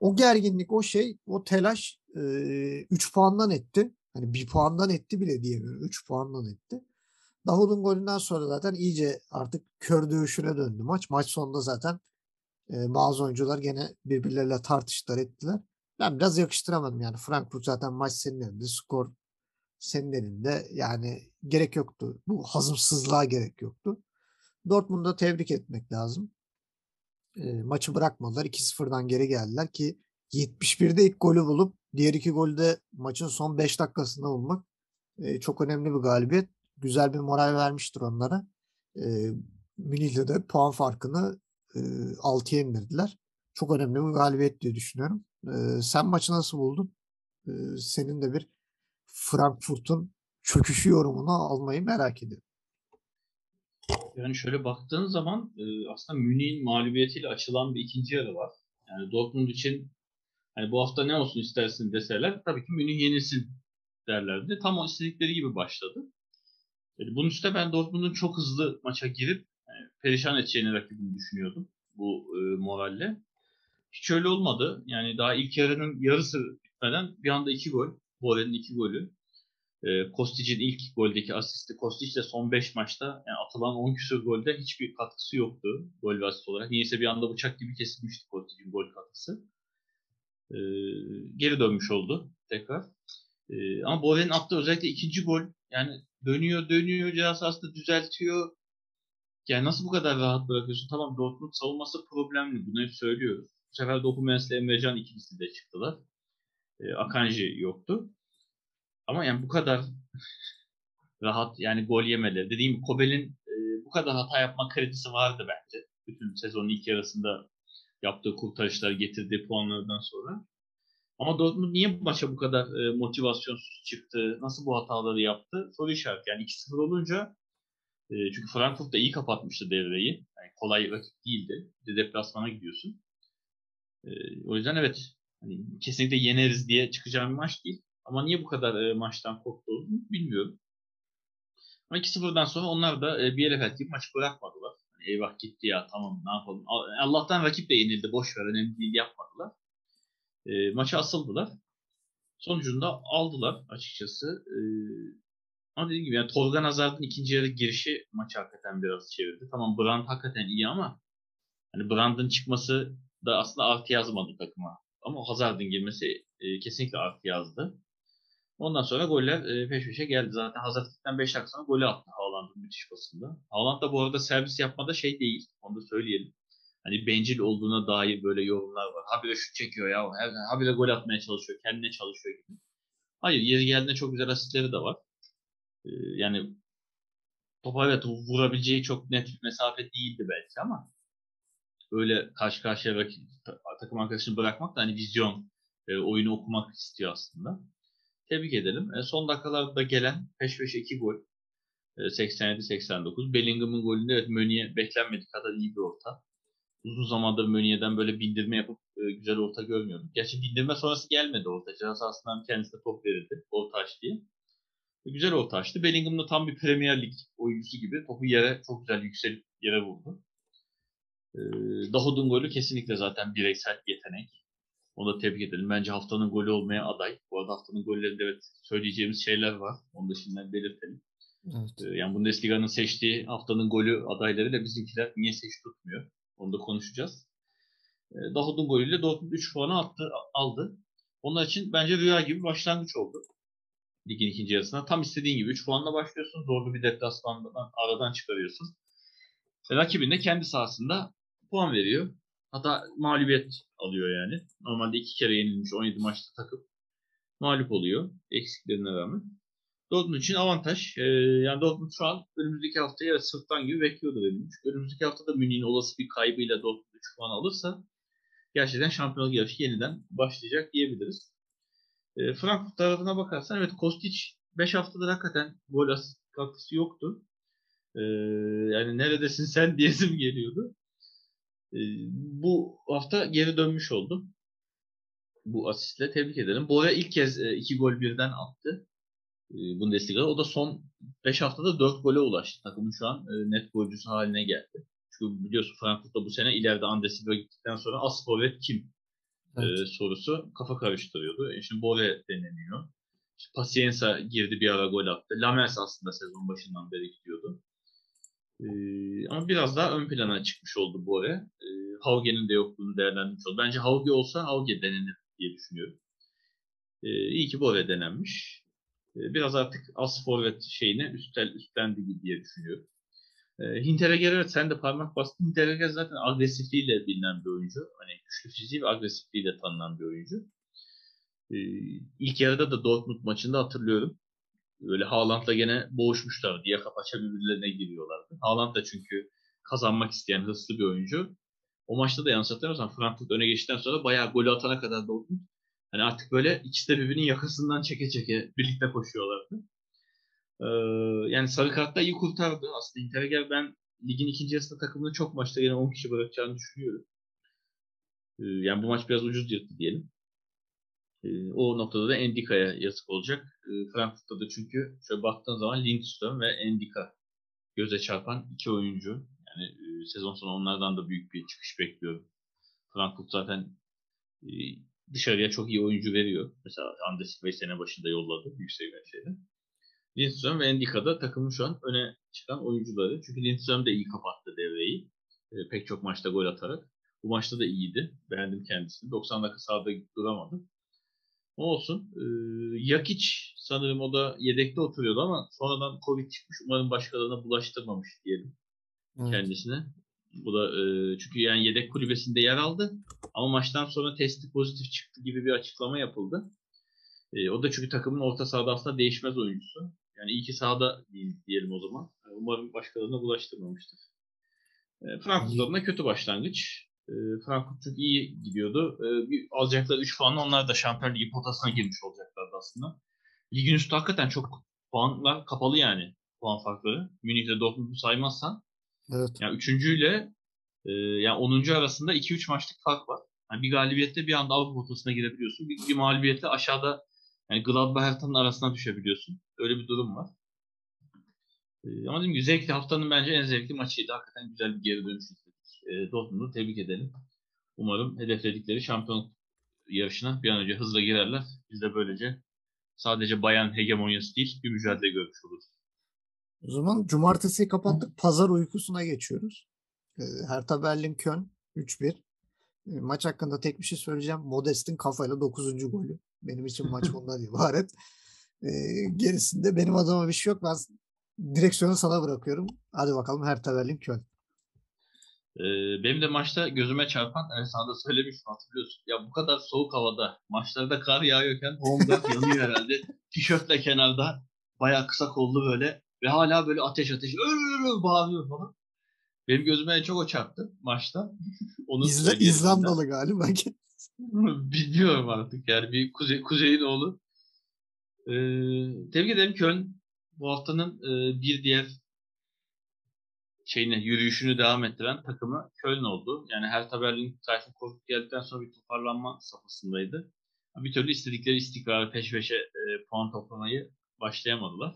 O gerginlik, o şey, o telaş 3 e, puandan etti. Hani bir puandan etti bile diyemiyorum. 3 puandan etti. Davud'un golünden sonra zaten iyice artık kör dövüşüne döndü maç. Maç sonunda zaten e, bazı oyuncular gene birbirleriyle tartıştılar ettiler. Ben biraz yakıştıramadım yani. Frankfurt zaten maç senin elinde. Skor senin elinde. Yani gerek yoktu. Bu hazımsızlığa gerek yoktu. Dortmund'u tebrik etmek lazım. E, maçı bırakmadılar. 2-0'dan geri geldiler ki 71'de ilk golü bulup diğer iki golü de maçın son 5 dakikasında bulmak e, çok önemli bir galibiyet. Güzel bir moral vermiştir onlara. E, Münih'le de puan farkını e, 6'ya indirdiler. Çok önemli bir galibiyet diye düşünüyorum. E, sen maçı nasıl buldun? E, senin de bir Frankfurt'un çöküşü yorumunu almayı merak ediyorum. Yani şöyle baktığın zaman e, aslında Münih'in mağlubiyetiyle açılan bir ikinci yarı var. Yani Dortmund için hani bu hafta ne olsun istersin deseler tabii ki Münih yenilsin derlerdi. Tam o istedikleri gibi başladı. Yani bunun üstüne ben Dortmund'un çok hızlı maça girip yani perişan edeceğini rakibini düşünüyordum bu e, moralle. Hiç öyle olmadı. Yani daha ilk yarının yarısı bitmeden bir anda iki gol. Borel'in iki golü. E, Kostic'in ilk goldeki asisti. Kostic de son 5 maçta yani atılan 10 küsur golde hiçbir katkısı yoktu gol ve asist olarak. Niyeyse bir anda bıçak gibi kesilmişti Kostic'in gol katkısı. E, geri dönmüş oldu tekrar. E, ama Borel'in attığı özellikle ikinci gol yani dönüyor dönüyor ceza sahasında düzeltiyor. Yani nasıl bu kadar rahat bırakıyorsun? Tamam Dortmund savunması problemli. Bunu hep söylüyoruz. Bu sefer Dokumens ile Emrecan ikilisi de çıktılar. E, Akanji yoktu. Ama yani bu kadar rahat yani gol yemeleri. Dediğim Kobel'in e, bu kadar hata yapma kredisi vardı bence. Bütün sezonun ilk yarısında yaptığı kurtarışlar getirdiği puanlardan sonra. Ama Dortmund niye bu maça bu kadar e, motivasyonsuz çıktı? Nasıl bu hataları yaptı? Soru işareti. Yani 2-0 olunca e, çünkü Frankfurt da iyi kapatmıştı devreyi. Yani kolay rakip değildi. Bir de deplasmana gidiyorsun. E, o yüzden evet hani kesinlikle yeneriz diye çıkacağım bir maç değil. Ama niye bu kadar e, maçtan korktu bilmiyorum. Ama 2-0'dan sonra onlar da e, yere gibi maçı bırakmadılar. Hani eyvah gitti ya tamam ne yapalım. Allah'tan rakip de yenildi boş ver önemli değil yapmadılar. E, maçı asıldılar. Sonucunda aldılar açıkçası. E, ama dediğim gibi yani Tolga Nazar'ın ikinci yarı girişi maçı hakikaten biraz çevirdi. Tamam Brand hakikaten iyi ama hani Brand'ın çıkması da aslında artı yazmadı takıma. Ama Hazard'ın girmesi e, kesinlikle artı yazdı. Ondan sonra goller e, peş peşe geldi. Zaten Hazard 5 dakika sonra golü attı Haaland'ın müthiş pasında. Haaland da bu arada servis yapmada şey değil. Onu da söyleyelim. hani bencil olduğuna dair böyle yorumlar var. Habire şut çekiyor ya. Habire gol atmaya çalışıyor. Kendine çalışıyor gibi. Hayır yeri geldiğinde çok güzel asistleri de var. Ee, yani topa evet vurabileceği çok net bir mesafe değildi belki ama öyle karşı karşıya rakip, takım arkadaşını bırakmak da hani vizyon, e, oyunu okumak istiyor aslında. Tebrik edelim. E, son dakikalarda gelen peş peşe iki gol. E, 87-89. Bellingham'ın golünde evet Mönye beklenmedik kadar iyi bir orta. Uzun zamandır Mönye'den böyle bindirme yapıp e, güzel orta görmüyorduk. Gerçi bindirme sonrası gelmedi orta. Cihaz aslında kendisine top verildi. Orta aç diye. E, güzel orta açtı. Bellingham da tam bir Premier Lig oyuncusu gibi topu yere çok güzel yükselip yere vurdu. E, Dahoud'un golü kesinlikle zaten bireysel yetenek. Onu da tebrik edelim. Bence haftanın golü olmaya aday. Bu arada haftanın gollerinde evet söyleyeceğimiz şeyler var. Onu da şimdiden belirtelim. Evet. Yani Bundesliga'nın seçtiği haftanın golü adaylarıyla bizimkiler niye seç tutmuyor? Onu da konuşacağız. Dahoud'un golüyle Dortmund 3 puanı attı, aldı. Onun için bence rüya gibi başlangıç oldu. Ligin ikinci yarısına. Tam istediğin gibi 3 puanla başlıyorsun. Zorlu bir deplasmandan aradan çıkarıyorsun. Rakibin de kendi sahasında puan veriyor. Hatta mağlubiyet alıyor yani. Normalde iki kere yenilmiş 17 maçta takıp mağlup oluyor eksiklerine rağmen. Dortmund için avantaj. Ee, yani Dortmund şu an önümüzdeki haftaya evet, sırttan gibi bekliyordu denilmiş. Önümüzdeki haftada Münih'in olası bir kaybıyla Dortmund 3 puan alırsa gerçekten şampiyonluk yarışı yeniden başlayacak diyebiliriz. E, Frankfurt tarafına bakarsan evet Kostic 5 haftadır hakikaten gol asist katkısı yoktu. E, yani neredesin sen diyesim geliyordu. E, bu hafta geri dönmüş oldu. Bu asistle tebrik ederim. Bora ilk kez e, iki gol birden attı. E, Bundesliga'da. O da son 5 haftada 4 gole ulaştı. Takımın şu an e, net golcüsü haline geldi. Çünkü biliyorsun Frankfurt'ta bu sene ileride Andesibra gittikten sonra Aspovet kim evet. e, sorusu kafa karıştırıyordu. E şimdi Bore deneniyor. İşte Pacienza girdi bir ara gol attı. Lamers aslında sezon başından beri gidiyordu. Ama biraz daha ön plana çıkmış oldu Bore. E, Hauge'nin de yokluğunu değerlendirmiş oldu. Bence Hauge olsa Hauge denenir diye düşünüyorum. E, iyi ki Bore denenmiş. E, biraz artık as forvet şeyine üstel, üstlendi diye düşünüyorum. E, Hinteregger evet sen de parmak bastın. Hinteregger zaten agresifliğiyle bilinen bir oyuncu. Hani güçlü fiziği ve agresifliğiyle tanınan bir oyuncu. E, ilk yarıda da Dortmund maçında hatırlıyorum. Böyle Haaland'la gene boğuşmuşlar. Diye kapaça birbirlerine giriyorlardı. Haaland da çünkü kazanmak isteyen hırslı bir oyuncu. O maçta da yanlış hatırlamıyorsam Frankfurt öne geçtikten sonra bayağı golü atana kadar Dortmund hani artık böyle ikisi de birbirinin yakasından çeke çeke birlikte koşuyorlardı. Ee, yani sarı kartta iyi kurtardı. Aslında Interger ben ligin ikinci yarısında takımını çok maçta yine 10 kişi bırakacağını düşünüyorum. Ee, yani bu maç biraz ucuz yırttı diyelim. Ee, o noktada da Endika'ya yazık olacak. Ee, Frankfurt'ta da çünkü şöyle baktığın zaman Lindström ve Endika göze çarpan iki oyuncu. Yani e, sezon sonu onlardan da büyük bir çıkış bekliyorum. Frankfurt zaten e, dışarıya çok iyi oyuncu veriyor. Mesela Andes Bey sene başında yolladı büyük seviye şeyde. Lindström ve Endika da takımın şu an öne çıkan oyuncuları. Çünkü Lindström de iyi kapattı devreyi. E, pek çok maçta gol atarak. Bu maçta da iyiydi. Beğendim kendisini. 90 dakika sahada duramadı. Olsun. E, Yakic sanırım o da yedekte oturuyordu ama sonradan Covid çıkmış. Umarım başkalarına bulaştırmamış diyelim evet. kendisine. Bu da e, çünkü yani yedek kulübesinde yer aldı. Ama maçtan sonra testi pozitif çıktı gibi bir açıklama yapıldı. E, o da çünkü takımın orta sahada aslında değişmez oyuncusu. Yani iyi ki sahada değil diyelim o zaman. Umarım başkalarına bulaştırmamıştır. E, Frankfurt adına kötü başlangıç. E, Frankfurt çok iyi gidiyordu. E, bir, alacakları 3 puanla onlar da Şampiyon Ligi potasına girmiş olacaklardı aslında. Ligin üstü hakikaten çok puanlar kapalı yani puan farkları. Münih'le Dortmund'u saymazsan. Evet. Yani üçüncüyle e, yani 10. arasında 2-3 maçlık fark var. Yani bir galibiyette bir anda Avrupa potasına girebiliyorsun. Bir, bir mağlubiyette aşağıda yani Gladbach Hertha'nın arasına düşebiliyorsun. Öyle bir durum var. Ee, ama dediğim gibi zevkli haftanın bence en zevkli maçıydı. Hakikaten güzel bir geri dönüş izledik. Ee, Dortmund'u tebrik edelim. Umarım hedefledikleri şampiyon yarışına bir an önce hızla girerler. Biz de böylece sadece bayan hegemonyası değil bir mücadele görmüş oluruz. O zaman cumartesiyi kapattık. Pazar uykusuna geçiyoruz. Ee, Hertha Berlin Köln 3-1. Ee, maç hakkında tek bir şey söyleyeceğim. Modest'in kafayla 9. golü. Benim için maç bundan ibaret. E, gerisinde benim adıma bir şey yok. Ben direksiyonu sana bırakıyorum. Hadi bakalım Hertha Berlin Köln. Ee, benim de maçta gözüme çarpan, hani sana da söylemiştim hatırlıyorsun. Ya bu kadar soğuk havada, maçlarda kar yağıyorken Holmberg yanıyor herhalde. Tişörtle kenarda, bayağı kısa kollu böyle ve hala böyle ateş ateş öyle bağırıyor falan. Benim gözüme çok o çarptı maçta. Onu söyleyelim İzlandalı galiba. Bilmiyorum artık yani bir kuzey, kuzeyin oğlu. Ee, tebrik ederim Köln bu haftanın e, bir diğer şeyine yürüyüşünü devam ettiren takımı Köln oldu. Yani Hertha Berlin Tayfun Korkut geldikten sonra bir toparlanma safhasındaydı. Bir türlü istedikleri istikrarı peş peşe e, puan toplamayı başlayamadılar.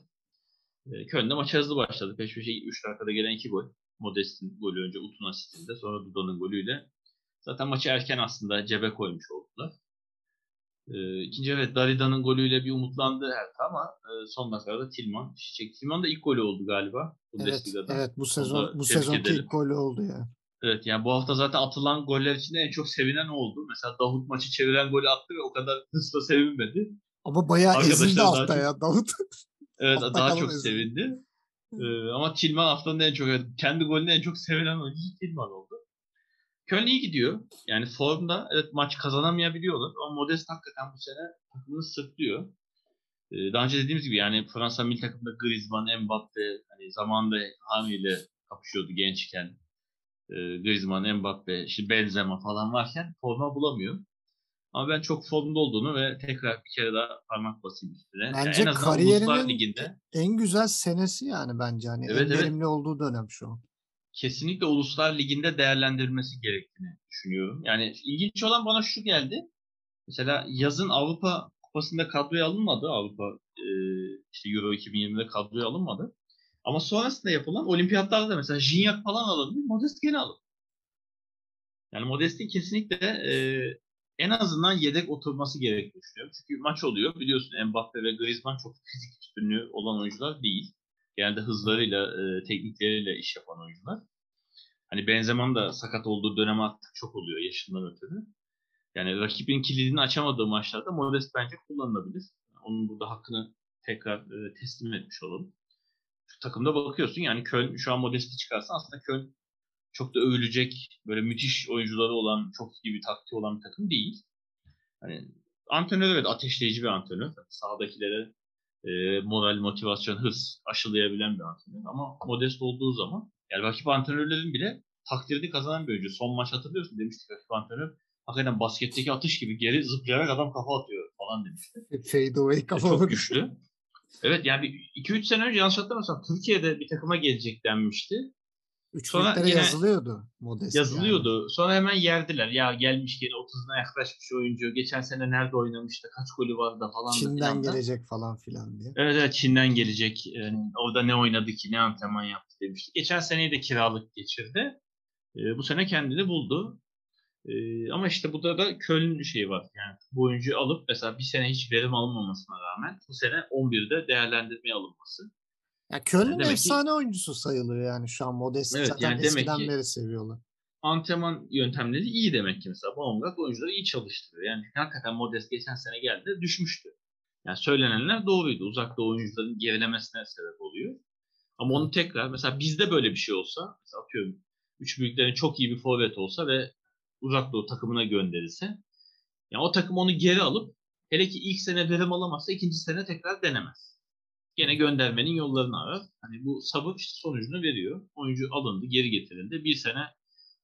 E, Köln'de maç hızlı başladı. Peş peşe 3 dakikada gelen 2 gol. Modest'in golü önce Utun asistinde sonra Duda'nın golüyle. Zaten maçı erken aslında cebe koymuş oldular. E, ikinci evet Darida'nın golüyle bir umutlandı Hertha ama e, son dakikada Tilman şişek. Tilman da ilk golü oldu galiba Evet, evet bu sezon bu sezonki edelim. ilk golü oldu ya. Evet yani bu hafta zaten atılan goller içinde en çok sevinen oldu. Mesela Davut maçı çeviren golü attı ve o kadar hızla sevinmedi. Ama bayağı Arkadaşlar ezildi altta çok- ya Davut. Evet Altta daha çok ezildi. sevindi. Ee, ama Tilman haftanın en çok kendi golünü en çok sevinen oyuncusu Tilman oldu. Köln iyi gidiyor. Yani formda evet maç kazanamayabiliyorlar ama Modest hakikaten bu sene takımını sırtlıyor. Ee, daha önce dediğimiz gibi yani Fransa milli takımda Griezmann, Mbappe hani zamanında Hami ile kapışıyordu gençken. Ee, Griezmann, Mbappe, işte Benzema falan varken forma bulamıyor. Ama ben çok formda olduğunu ve tekrar bir kere daha parmak basayım üstüne. Yani Bence en azından Uluslar kariyerinin Ligi'nde en güzel senesi yani bence hani Evet, en evet. verimli olduğu dönem şu an. Kesinlikle Uluslar Ligi'nde değerlendirilmesi gerektiğini düşünüyorum. Yani ilginç olan bana şu geldi. Mesela yazın Avrupa Kupası'nda kadroya alınmadı. Avrupa e, işte Euro 2020'de kadroya alınmadı. Ama sonrasında yapılan olimpiyatlarda da mesela Gignac falan alındı. Modest gene alındı. Yani Modest'in kesinlikle e, en azından yedek oturması gerektiğini düşünüyorum. Çünkü maç oluyor. Biliyorsun Mbappe ve Griezmann çok fizik üstünlüğü olan oyuncular değil. Genelde hızlarıyla, e, teknikleriyle iş yapan oyuncular. Hani Benzema'nın da sakat olduğu dönem artık çok oluyor yaşından ötürü. Yani rakibin kilidini açamadığı maçlarda Modest bence kullanılabilir. Onun burada hakkını tekrar e, teslim etmiş olalım. Şu takımda bakıyorsun yani Köln şu an Modest'i çıkarsa aslında Köln çok da övülecek böyle müthiş oyuncuları olan çok iyi bir taktiği olan bir takım değil. Hani antrenör evet ateşleyici bir antrenör. Sahadakilere e, moral, motivasyon, hırs aşılayabilen bir antrenör. Ama modest olduğu zaman yani rakip antrenörlerin bile takdirini kazanan bir oyuncu. Son maç hatırlıyorsun demiştik rakip antrenör. Hakikaten basketteki atış gibi geri zıplayarak adam kafa atıyor falan demişti. Fade away E, kafa çok güçlü. Evet yani 2-3 sene önce yanlış hatırlamıyorsam Türkiye'de bir takıma gelecek denmişti. Sonra yine yazılıyordu Modest. yani. Yazılıyordu. Sonra hemen yerdiler. Ya gelmiş gene 30'una yaklaşmış oyuncu. Geçen sene nerede oynamıştı? Kaç golü vardı falan Çin'den da. gelecek falan filan diye. Evet evet Çin'den gelecek. Yani orada ne oynadı ki ne antrenman yaptı demişti. Geçen seneyi de kiralık geçirdi. Ee, bu sene kendini buldu. Ee, ama işte burada da Köln şeyi var. Yani bu oyuncuyu alıp mesela bir sene hiç verim alınmamasına rağmen bu sene 11'de değerlendirmeye alınması. Ya Köln'ün ki- efsane oyuncusu sayılıyor yani şu an Modest Evet, zaten yani demek eskiden ki- beri seviyorlar. antrenman yöntemleri iyi demek ki mesela. Baumgart oyuncuları iyi çalıştırıyor. Yani hakikaten Modest geçen sene geldi düşmüştü. Yani söylenenler doğruydu. Uzakta oyuncuların gerilemesine sebep oluyor. Ama onu tekrar mesela bizde böyle bir şey olsa mesela atıyorum üç büyüklerin çok iyi bir forvet olsa ve uzak doğu takımına gönderilse yani o takım onu geri alıp hele ki ilk sene verim alamazsa ikinci sene tekrar denemez. Gene göndermenin yollarını arar. Hani bu sabır işte sonucunu veriyor. Oyuncu alındı, geri getirildi. Bir sene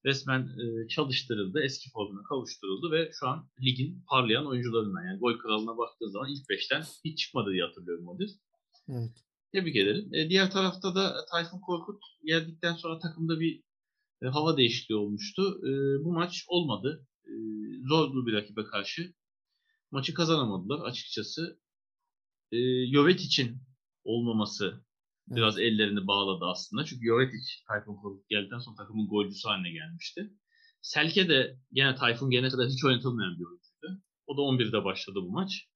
resmen e, çalıştırıldı, eski formuna kavuşturuldu ve şu an ligin parlayan oyuncularından yani gol kralına baktığı zaman ilk beşten hiç çıkmadı diye hatırlıyorum Modest. Evet. Tebrik ederim. E, diğer tarafta da Tayfun Korkut geldikten sonra takımda bir e, hava değişikliği olmuştu. E, bu maç olmadı. E, zorlu bir rakibe karşı. Maçı kazanamadılar açıkçası. E, Jovetic'in olmaması biraz ellerini bağladı aslında. Çünkü Jovetic Tayfun Korkut geldikten sonra takımın golcüsü haline gelmişti. Selke de gene Tayfun gelene kadar hiç oynatılmayan bir oyuncuydu. O da 11'de başladı bu maç.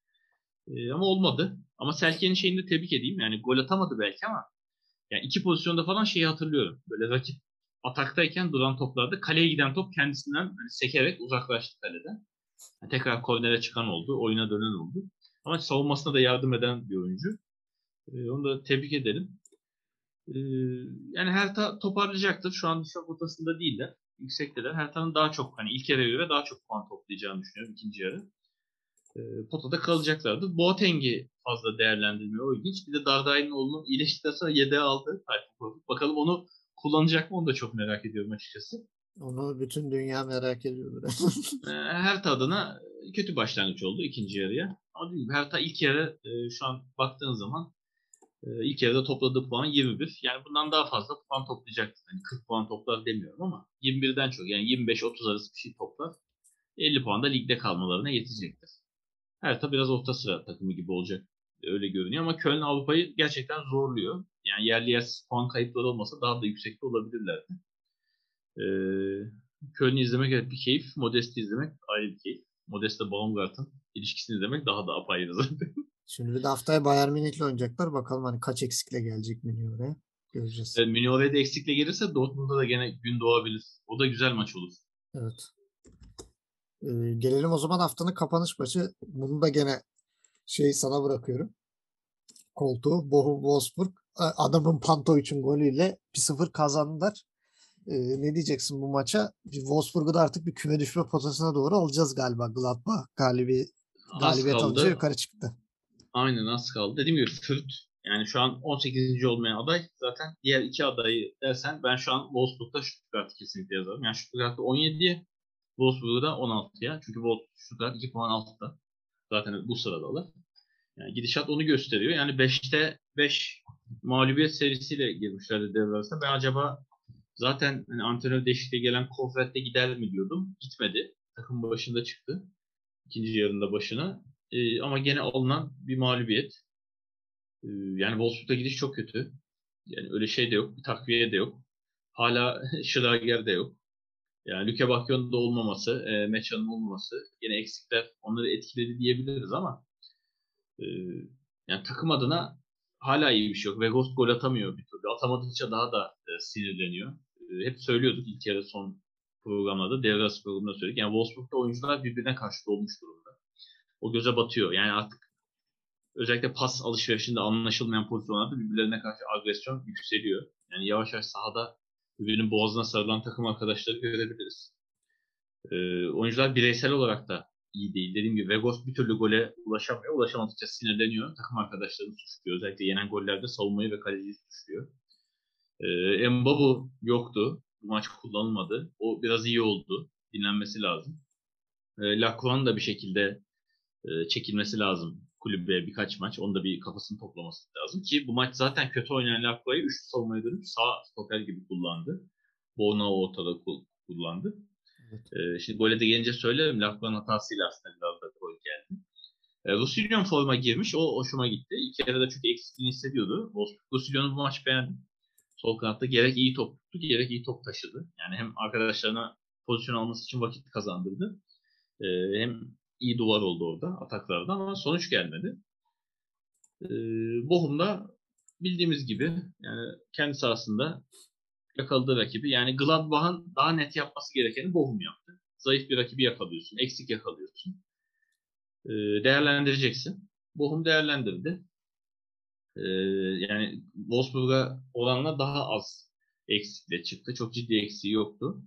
E, ama olmadı. Ama Selke'nin şeyini de tebrik edeyim. Yani gol atamadı belki ama yani iki pozisyonda falan şeyi hatırlıyorum. Böyle rakip ataktayken duran toplarda kaleye giden top kendisinden hani sekerek uzaklaştı kaleden. Yani tekrar kornere çıkan oldu. Oyuna dönen oldu. Ama savunmasına da yardım eden bir oyuncu. E, onu da tebrik edelim. E, yani Hertha toparlayacaktır. Şu an düşük potasında değiller. yüksekteler. Hertha'nın daha çok hani ilk yarıya göre daha çok puan toplayacağını düşünüyorum ikinci yarı. E, potada kalacaklardı. Boateng'i fazla değerlendirmiyor. O ilginç. Bir de Dardai'nin oğlunu iyileştikten sonra yedeğe aldı. Bakalım onu kullanacak mı onu da çok merak ediyorum açıkçası. Onu bütün dünya merak ediyor. Hertha adına kötü başlangıç oldu ikinci yarıya. Ama değil? Hertha ilk yarı e, şu an baktığın zaman ilk yarıda topladığı puan 21. Yani bundan daha fazla puan toplayacaktır. Yani 40 puan toplar demiyorum ama 21'den çok yani 25-30 arası bir şey toplar. 50 puan da ligde kalmalarına yetecektir. Hertha biraz orta sıra takımı gibi olacak. Öyle görünüyor ama Köln Avrupa'yı gerçekten zorluyor. Yani yerli yersiz puan kayıpları olmasa daha da yüksekte olabilirlerdi. Ee, Köln'ü izlemek evet bir keyif. Modest'i izlemek ayrı bir keyif. Modest'le Baumgart'ın ilişkisini izlemek daha da apayrı zaten. Şimdi bir de haftaya Bayern Münih'le oynayacaklar. Bakalım hani kaç eksikle gelecek Münih oraya. Göreceğiz. Evet, Münih oraya da eksikle gelirse Dortmund'da da gene gün doğabilir. O da güzel maç olur. Evet. Ee, gelelim o zaman haftanın kapanış maçı. Bunu da gene şey sana bırakıyorum. Koltuğu. Bochum Wolfsburg. Adamın Panto için golüyle 1-0 kazandılar. Ee, ne diyeceksin bu maça? Wolfsburg'u da artık bir küme düşme potasına doğru alacağız galiba. Gladbach galibi, galibiyet alınca yukarı çıktı. Aynen az kaldı. Dediğim gibi Fürth yani şu an 18. olmayan aday. Zaten diğer iki adayı dersen ben şu an Wolfsburg'da Stuttgart'ı kesinlikle yazarım. Yani Stuttgart'ta 17'ye Wolfsburg'da 16'ya. Çünkü Stuttgart 2 puan altta. Zaten bu sıradalar. Yani gidişat onu gösteriyor. Yani 5'te 5 mağlubiyet serisiyle girmişlerdi devre. Ben acaba zaten hani antrenör değişikliğe gelen Kofret'te gider mi diyordum. Gitmedi. Takım başında çıktı. İkinci yarında başına. Ee, ama gene alınan bir mağlubiyet. Ee, yani Wolfsburg'a gidiş çok kötü. Yani öyle şey de yok. Bir takviye de yok. Hala Schlager de yok. Yani Lüke Bakyon'un da olmaması, e, Meçan'ın olmaması yine eksikler onları etkiledi diyebiliriz ama e, yani takım adına hala iyi bir şey yok. Vegost gol atamıyor bir türlü. Atamadıkça daha da e, sinirleniyor. E, hep söylüyorduk ilk yarı son programlarda, devre programında söyledik. Yani Wolfsburg'da oyuncular birbirine karşı dolmuş durumda. O göze batıyor. Yani artık özellikle pas alışverişinde anlaşılmayan pozisyonlarda birbirlerine karşı agresyon yükseliyor. Yani yavaş yavaş sahada birbirinin boğazına sarılan takım arkadaşları görebiliriz. Ee, oyuncular bireysel olarak da iyi değil. Dediğim gibi Vegos bir türlü gole ulaşamıyor. Ulaşamadıkça sinirleniyor. Takım arkadaşlarını suçluyor. Özellikle yenen gollerde savunmayı ve kaleciyi suçluyor. Ee, Mbabu yoktu. Bu maç kullanılmadı. O biraz iyi oldu. Dinlenmesi lazım. Ee, Lacroix'ın da bir şekilde e, çekilmesi lazım kulübe birkaç maç. Onda bir kafasını toplaması lazım ki bu maç zaten kötü oynayan Lacroix'ı üçlü savunmaya dönüp sağ stoper gibi kullandı. Bono ortada kullandı. Evet. Ee, şimdi gole de gelince söylerim. Lacroix'ın hatasıyla aslında biraz da gol geldi. Ee, Rusillon forma girmiş. O hoşuma gitti. İlk de çünkü eksikliğini hissediyordu. Rusillon'u bu maç beğendim. Sol kanatta gerek iyi top tuttu gerek iyi top taşıdı. Yani hem arkadaşlarına pozisyon alması için vakit kazandırdı. Ee, hem iyi duvar oldu orada ataklarda ama sonuç gelmedi. Ee, Bochum'da bildiğimiz gibi yani kendi sahasında yakaladığı rakibi yani Gladbach'ın daha net yapması gerekeni Bochum yaptı. Zayıf bir rakibi yakalıyorsun, eksik yakalıyorsun. Ee, değerlendireceksin. Bochum değerlendirdi. Ee, yani Wolfsburg'a oranla daha az eksikle çıktı. Çok ciddi eksiği yoktu.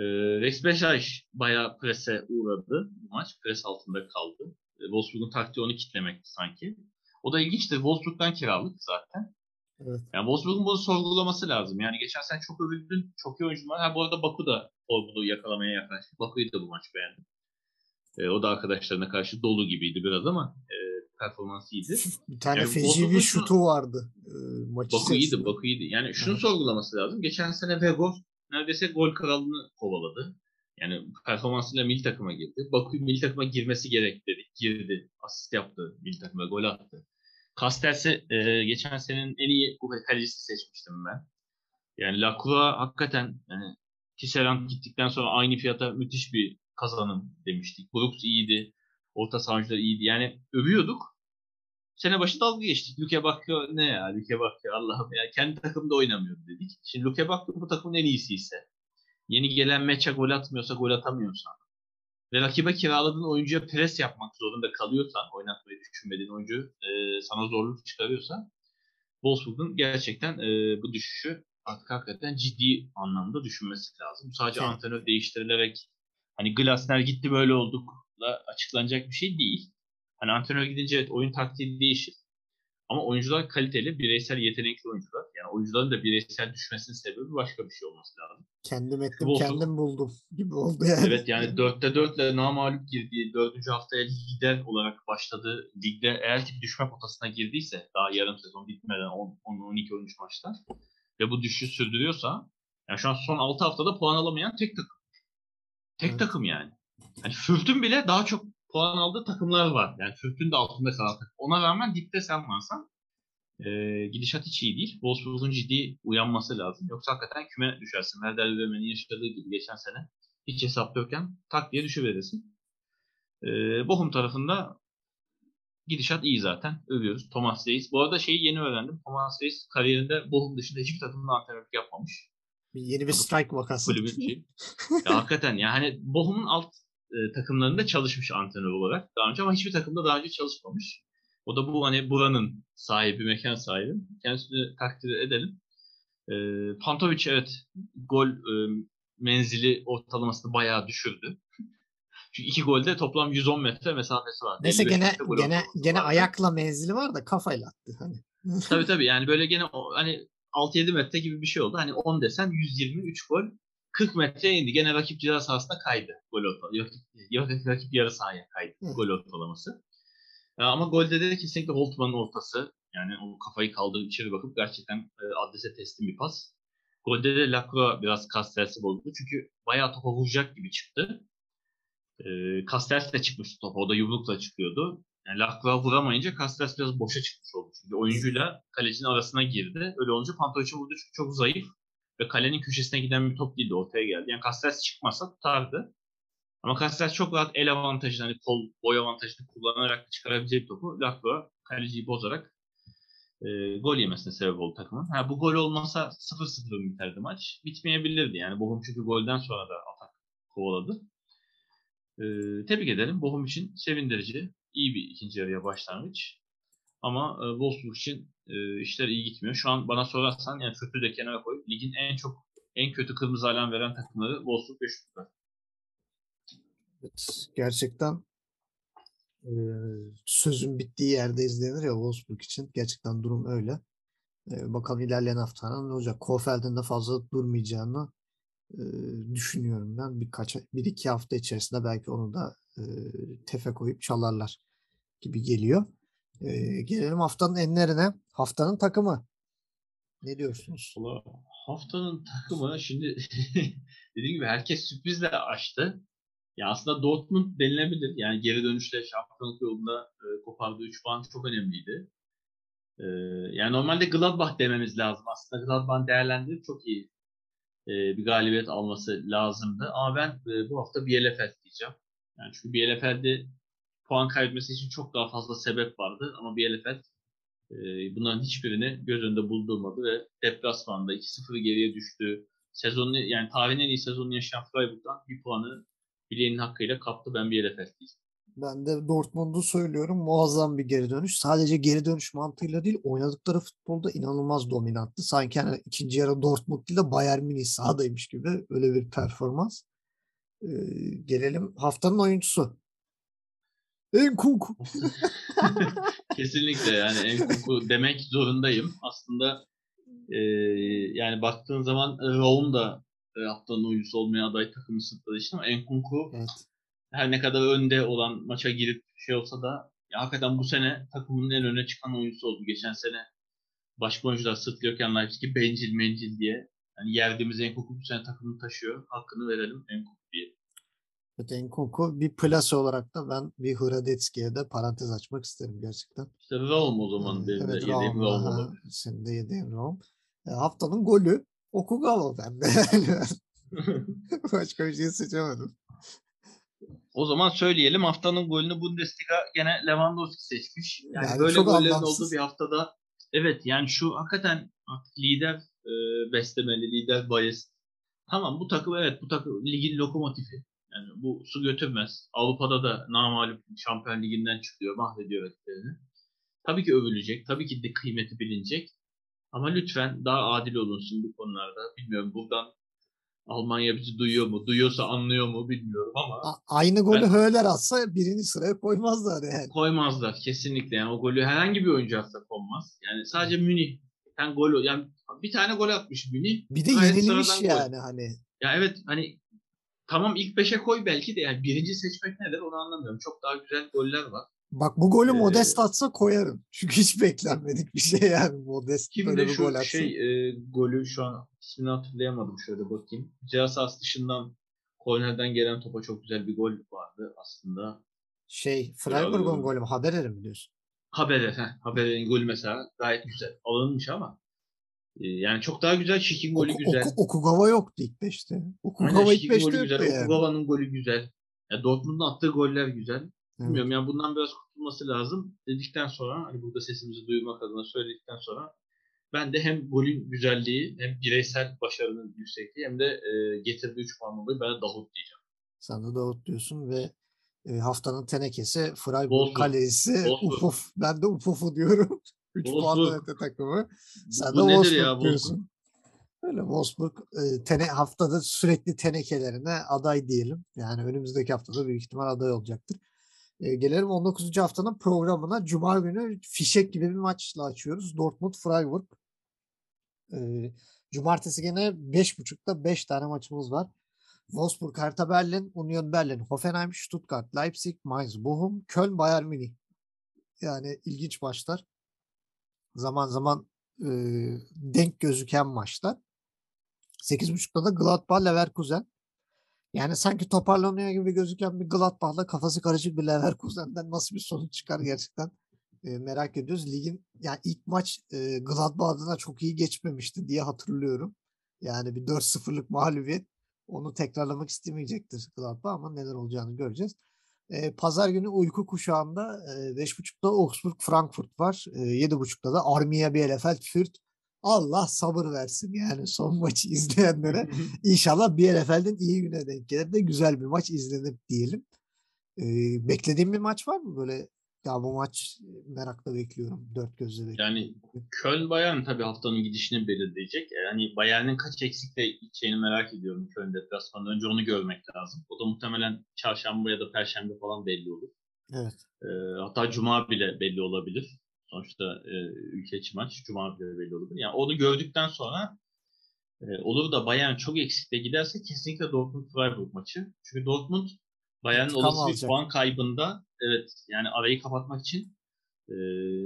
E, Rex Beşiktaş bayağı prese uğradı bu maç. Pres altında kaldı. E, Wolfsburg'un taktiği onu kitlemekti sanki. O da ilginçti. Wolfsburg'dan kiralık zaten. Evet. Yani Wolfsburg'un bunu sorgulaması lazım. Yani geçen sene çok övüldün. Çok iyi oyuncular. Ha bu arada Baku da formunu yakalamaya yaklaştı. Baku'yu da bu maç beğendim. E, o da arkadaşlarına karşı dolu gibiydi biraz ama e, performansı iyiydi. bir tane yani feci bir şutu vardı. E, maç Baku iyiydi, Baku iyiydi. Yani şunu evet. sorgulaması lazım. Geçen sene Vegos neredeyse gol kralını kovaladı. Yani performansıyla milli takıma girdi. Baku milli takıma girmesi gerek dedi. Girdi. Asist yaptı. Milli takıma gol attı. Castells'i e, geçen senenin en iyi kalecisi seçmiştim ben. Yani Lacroix hakikaten yani Tisserand gittikten sonra aynı fiyata müthiş bir kazanım demiştik. Brooks iyiydi. Orta sahancılar iyiydi. Yani övüyorduk. Sene başı dalga geçtik. Luke Bakio ne ya? Luke Bakio Allah'ım ya. Kendi takımda oynamıyor dedik. Şimdi Luke Bakio bu takımın en iyisi ise. Yeni gelen meçe gol atmıyorsa, gol atamıyorsa ve rakibe kiraladığın oyuncuya pres yapmak zorunda kalıyorsan, oynatmayı düşünmediğin oyuncu e, sana zorluk çıkarıyorsa Wolfsburg'un gerçekten e, bu düşüşü artık hakikaten ciddi anlamda düşünmesi lazım. Sadece Evet. antrenör değiştirilerek hani Glasner gitti böyle oldukla açıklanacak bir şey değil. Hani antrenör gidince evet oyun taktiği değişir. Ama oyuncular kaliteli, bireysel yetenekli oyuncular. Yani oyuncuların da bireysel düşmesinin sebebi başka bir şey olması lazım. Kendim ettim, Wolfsburg- kendim buldum gibi oldu yani. Evet yani 4'te 4'le namalup girdiği 4. haftaya lider olarak başladı. Ligde eğer ki düşme potasına girdiyse daha yarım sezon bitmeden 10-12-13 maçta ve bu düşüşü sürdürüyorsa yani şu an son 6 haftada puan alamayan tek takım. Tek Evet. takım yani. Hani Fürt'ün bile daha çok puan aldığı takımlar var. Yani Fürt'ün de altında kalan takım. Ona rağmen dipte sen varsan e, gidişat hiç iyi değil. Wolfsburg'un ciddi uyanması lazım. Yoksa hakikaten küme düşersin. Werder Bremen'in yaşadığı gibi geçen sene hiç hesap yokken tak diye düşüverirsin. E, Bochum tarafında gidişat iyi zaten. Övüyoruz. Thomas Reis. Bu arada şeyi yeni öğrendim. Thomas Reis kariyerinde Bochum dışında hiçbir takımda antrenörlük yapmamış. Yeni bir strike vakası. Kulübün şey. ya hakikaten ya hani Bochum'un alt e, takımlarında çalışmış antrenör olarak daha önce ama hiçbir takımda daha önce çalışmamış. O da bu hani buranın sahibi, mekan sahibi. Kendisini takdir edelim. E, Pantovic evet gol e, menzili ortalamasını bayağı düşürdü. Çünkü iki golde toplam 110 metre mesafesi var. Neyse 55 gene gene gene ayakla menzili var da kafayla attı hani. Tabii tabii yani böyle gene hani 6-7 metre gibi bir şey oldu. Hani 10 desen 123 gol 40 metreye indi. Gene rakip ceza sahasında kaydı gol ortalaması. Yok, yok, rakip yarı sahaya kaydı Hı. gol ortalaması. Ya ama golde de kesinlikle Holtman'ın ortası. Yani o kafayı kaldırıp içeri bakıp gerçekten e, adrese teslim bir pas. Golde de Lacroix biraz Castells'i bozdu. Çünkü bayağı topa vuracak gibi çıktı. E, Castells de çıkmıştı topa. O da yumrukla çıkıyordu. Yani Lacroix vuramayınca Castells biraz boşa çıkmış oldu. Çünkü oyuncuyla kalecinin arasına girdi. Öyle olunca Pantovic'e vurdu çünkü çok zayıf. Ve kalenin köşesine giden bir top değildi. Ortaya geldi. Yani Castells çıkmasa tutardı. Ama Castells çok rahat el avantajını, hani kol boy avantajını kullanarak çıkarabileceği topu Lacroix kaleciyi bozarak e, gol yemesine sebep oldu takımın. Ha, bu gol olmasa 0-0 mı biterdi maç? Bitmeyebilirdi yani. Bochum çünkü golden sonra da atak kovaladı. E, tebrik ederim. Bochum için sevindirici. iyi bir ikinci yarıya başlangıç. Ama e, Wolfsburg için e, işler iyi gitmiyor. Şu an bana sorarsan yani kötü de kenara koy. Ligin en çok en kötü kırmızı alarm veren takımları Wolfsburg ve Stuttgart. Evet, gerçekten e, sözün bittiği yerde izlenir ya Wolfsburg için. Gerçekten durum öyle. E, bakalım ilerleyen haftalar ne olacak? Kofeld'in de fazla durmayacağını e, düşünüyorum ben. Birkaç, bir iki hafta içerisinde belki onu da tefe koyup çalarlar gibi geliyor. E, gelelim haftanın enlerine. Haftanın takımı. Ne diyorsunuz? Valla haftanın takımı şimdi dediğim gibi herkes sürprizle açtı. Ya aslında Dortmund denilebilir. Yani geri dönüşle şampiyonluk yolunda e, kopardığı 3 puan çok önemliydi. E, yani normalde Gladbach dememiz lazım. Aslında Gladbach'ın değerlendirip çok iyi e, bir galibiyet alması lazımdı. Ama ben e, bu hafta Bielefeld diyeceğim. Yani çünkü Bielefeld'de puan kaybetmesi için çok daha fazla sebep vardı. Ama Bielefeld e, bunların hiçbirini göz önünde bulundurmadı ve deplasmanda 2-0 geriye düştü. Sezonu yani tarihin en iyi sezonunu yaşayan Freiburg'dan bir puanı bileğinin hakkıyla kaptı. Ben Bielefeld diyeceğim. Ben de Dortmund'u söylüyorum. Muazzam bir geri dönüş. Sadece geri dönüş mantığıyla değil, oynadıkları futbolda inanılmaz dominanttı. Sanki hani ikinci yarı Dortmund değil de Bayern Münih sahadaymış gibi öyle bir performans. Ee, gelelim haftanın oyuncusu. Enkunku. Kesinlikle yani Enkunku demek zorundayım. Aslında e, yani baktığın zaman Raum da e, haftanın oyuncusu olmaya aday takımı sırtladığı için ama Enkunku Evet. her ne kadar önde olan maça girip şey olsa da ya hakikaten bu sene takımın en öne çıkan oyuncusu oldu. Geçen sene başka oyuncular sırtlıyorken Leipzig'i bencil mencil diye yani yerdiğimiz Enkunku bu sene takımını taşıyor. Hakkını verelim Enkunku diye. Evet, Enkunku bir plase olarak da ben bir Hradetski'ye de parantez açmak isterim gerçekten. İşte Raum o zaman benim de Evet, yediğim Raum. Senin de yediğin Raum. E, haftanın golü Okugawa bende. Başka bir şey seçemedim. O zaman söyleyelim haftanın golünü Bundesliga gene Lewandowski seçmiş. Yani, Yani böyle gollerin anlamsız. olduğu bir haftada evet yani şu hakikaten lider e, beslemeli, lider bayis. Tamam bu takım evet bu takım ligin lokomotifi. Yani bu su götürmez. Avrupa'da da namalup Şampiyon Ligi'nden çıkıyor, mahvediyor rakiplerini. Tabii ki övülecek, tabii ki de kıymeti bilinecek. Ama lütfen daha adil olunsun bu konularda. Bilmiyorum buradan Almanya bizi duyuyor mu? Duyuyorsa anlıyor mu bilmiyorum ama A- aynı golü Ben- Höler atsa birinci sıraya koymazlar yani. koymazlar kesinlikle. Yani o golü herhangi bir oyuncu atsa konmaz. Yani sadece Münih ben gol yani bir tane gol atmış Münih. Bir de Gayet yenilmiş sıradan gol. yani hani. Ya evet hani tamam ilk beşe koy belki de yani birinci seçmek nedir onu anlamıyorum. Çok daha güzel goller var. Bak bu golü Ee, Modest atsa koyarım. Çünkü hiç beklenmedik bir şey yani Modest Kim böyle bir gol şu atsın. şey e, golü şu an ismini hatırlayamadım şöyle bakayım. Sahası dışından kornerden gelen topa çok güzel bir gol vardı aslında. Şey Freiburg'un golü mü? Haberleri mi diyorsun? Haber'e, heh, Haber'in golü mesela gayet güzel. Alınmış ama yani çok daha güzel. Şik'in golü Oku, güzel. Oku, Okugawa yoktu ilk beşte. Aynen, Okugawa ilk beşte yoktu yani. Okugawa'nın golü güzel. Ya Dortmund'un attığı goller güzel. Evet. Bilmiyorum yani bundan biraz kurtulması lazım dedikten sonra hani burada sesimizi duyurmak adına söyledikten sonra ben de hem golün güzelliği hem bireysel başarının yüksekliği hem de e, getirdiği 3 puan dolayı ben de Davut diyeceğim. Sen de Davut diyorsun ve e, haftanın tenekesi Freiburg kalecisi Wolfsburg. Ufuf. Ben de Ufuf'u diyorum. 3 puanla takımı. Sen de Bu ya Wolfsburg Wolfsburg? diyorsun. Öyle Wolfsburg e, tene, haftada sürekli tenekelerine aday diyelim. Yani önümüzdeki haftada büyük ihtimal aday olacaktır. E, gelelim 19. haftanın programına. Cuma günü fişek gibi bir maçla açıyoruz. Dortmund Freiburg. E, cumartesi gene 5.30'da 5 tane maçımız var. Wolfsburg, Hertha Berlin, Union Berlin, Hoffenheim, Stuttgart, Leipzig, Mainz, Bochum, Köln, Bayern Münih. Yani ilginç maçlar. Zaman zaman e, denk gözüken maçlar. 8.30'da da Gladbach, Leverkusen. Yani sanki toparlanıyor gibi gözüken bir Gladbach'la kafası karışık bir Leverkusen'den nasıl bir sonuç çıkar gerçekten e, merak ediyoruz. Ligin yani ilk maç e, Gladbach adına çok iyi geçmemişti diye hatırlıyorum. Yani bir 4-0'lık mağlubiyet onu tekrarlamak istemeyecektir Gladbach ama neler olacağını göreceğiz. E, Pazar günü uyku kuşağında e, 5.30'da Augsburg Frankfurt var. E, 7.30'da da Armiya Bielefeld Fürth. Allah sabır versin yani son maçı izleyenlere. İnşallah Bielefeld'in iyi güne denk gelir de güzel bir maç izlenir diyelim. E, beklediğim bir maç var mı böyle? Ya bu maç merakla bekliyorum. Dört gözle bekliyorum. Yani Köln Bayern tabii haftanın gidişini belirleyecek. Yani Bayern'in kaç eksikle gideceğini merak ediyorum Köln deplasmanında. Önce onu görmek lazım. O da muhtemelen çarşamba ya da perşembe falan belli olur. Evet. Ee, hatta cuma bile belli olabilir. Sonuçta e, ülke içi maç cuma bile belli olabilir. Yani onu gördükten sonra e, olur da Bayern çok eksikle giderse kesinlikle Dortmund Freiburg maçı. Çünkü Dortmund Bayern'in olası bir puan kaybında evet yani arayı kapatmak için e,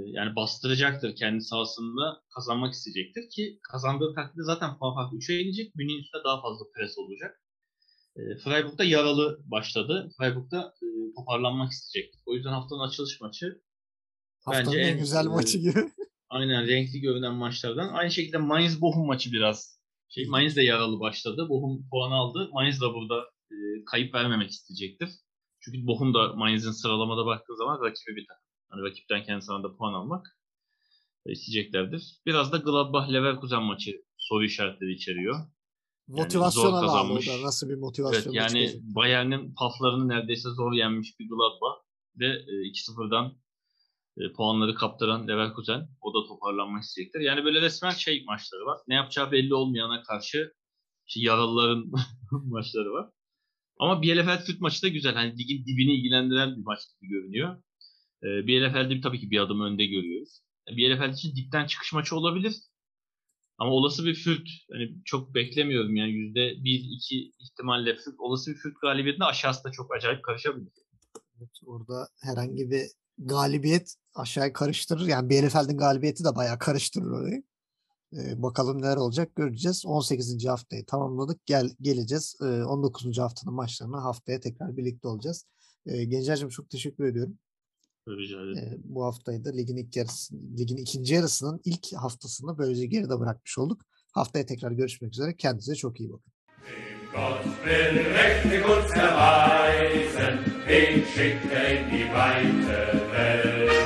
yani bastıracaktır kendi sahasında kazanmak isteyecektir ki kazandığı takdirde zaten puan farkı 3'e inecek. Münih'in üstünde daha fazla pres olacak. E, Freiburg'da yaralı başladı. Freiburg'da e, toparlanmak isteyecektir. O yüzden haftanın açılış maçı Haftanın Bence en en, güzel maçı gibi. Aynen renkli görünen maçlardan. Aynı şekilde Mainz Bochum maçı biraz. Şey, Mainz de yaralı başladı. Bochum puan aldı. Mainz da burada e, kayıp vermemek isteyecektir. Çünkü Bochum da Mainz'in sıralamada baktığı zaman rakibi bir takım. Hani rakipten kendi sahanda puan almak e, isteyeceklerdir. Biraz da Gladbach Leverkusen maçı soru işaretleri içeriyor. Motivasyona bağlı o kazanmış. da. Nasıl bir Evet motivasyon yani Bayern'in paflarını neredeyse zor yenmiş bir Gladbach ve e, 2-0'dan e, puanları kaptıran Leverkusen o da toparlanmak isteyecektir. Yani böyle resmen şey maçları var. Ne yapacağı belli olmayana karşı işte yaralıların maçları var. Ama Bielefeld Fürth maçı da güzel. Hani ligin dibini ilgilendiren bir maç gibi görünüyor. E, Bielefeld'i tabii ki bir adım önde görüyoruz. Bielefeld için dipten çıkış maçı olabilir. Ama olası bir Fürth, hani çok beklemiyorum yani yüzde bir iki ihtimalle Fürth, olası bir Fürth galibiyetinde aşağısı da çok acayip karışabilir. Evet, orada herhangi bir galibiyet aşağıya karıştırır. Yani Bielefeld'in galibiyeti de bayağı karıştırır orayı. Bakalım neler olacak göreceğiz. 18. haftayı tamamladık. Gel geleceğiz. Ee, 19. haftanın maçlarına haftaya tekrar birlikte olacağız. Gencer'cim çok teşekkür ediyorum. Rica ederim. Bu haftayı da ligin ilk yarısı, ligin ikinci yarısının ilk haftasını böylece geride bırakmış olduk. Haftaya tekrar görüşmek üzere. Kendinize çok iyi bakın. Gott will mächtig uns erweisen, den schickt er in die weite Welt.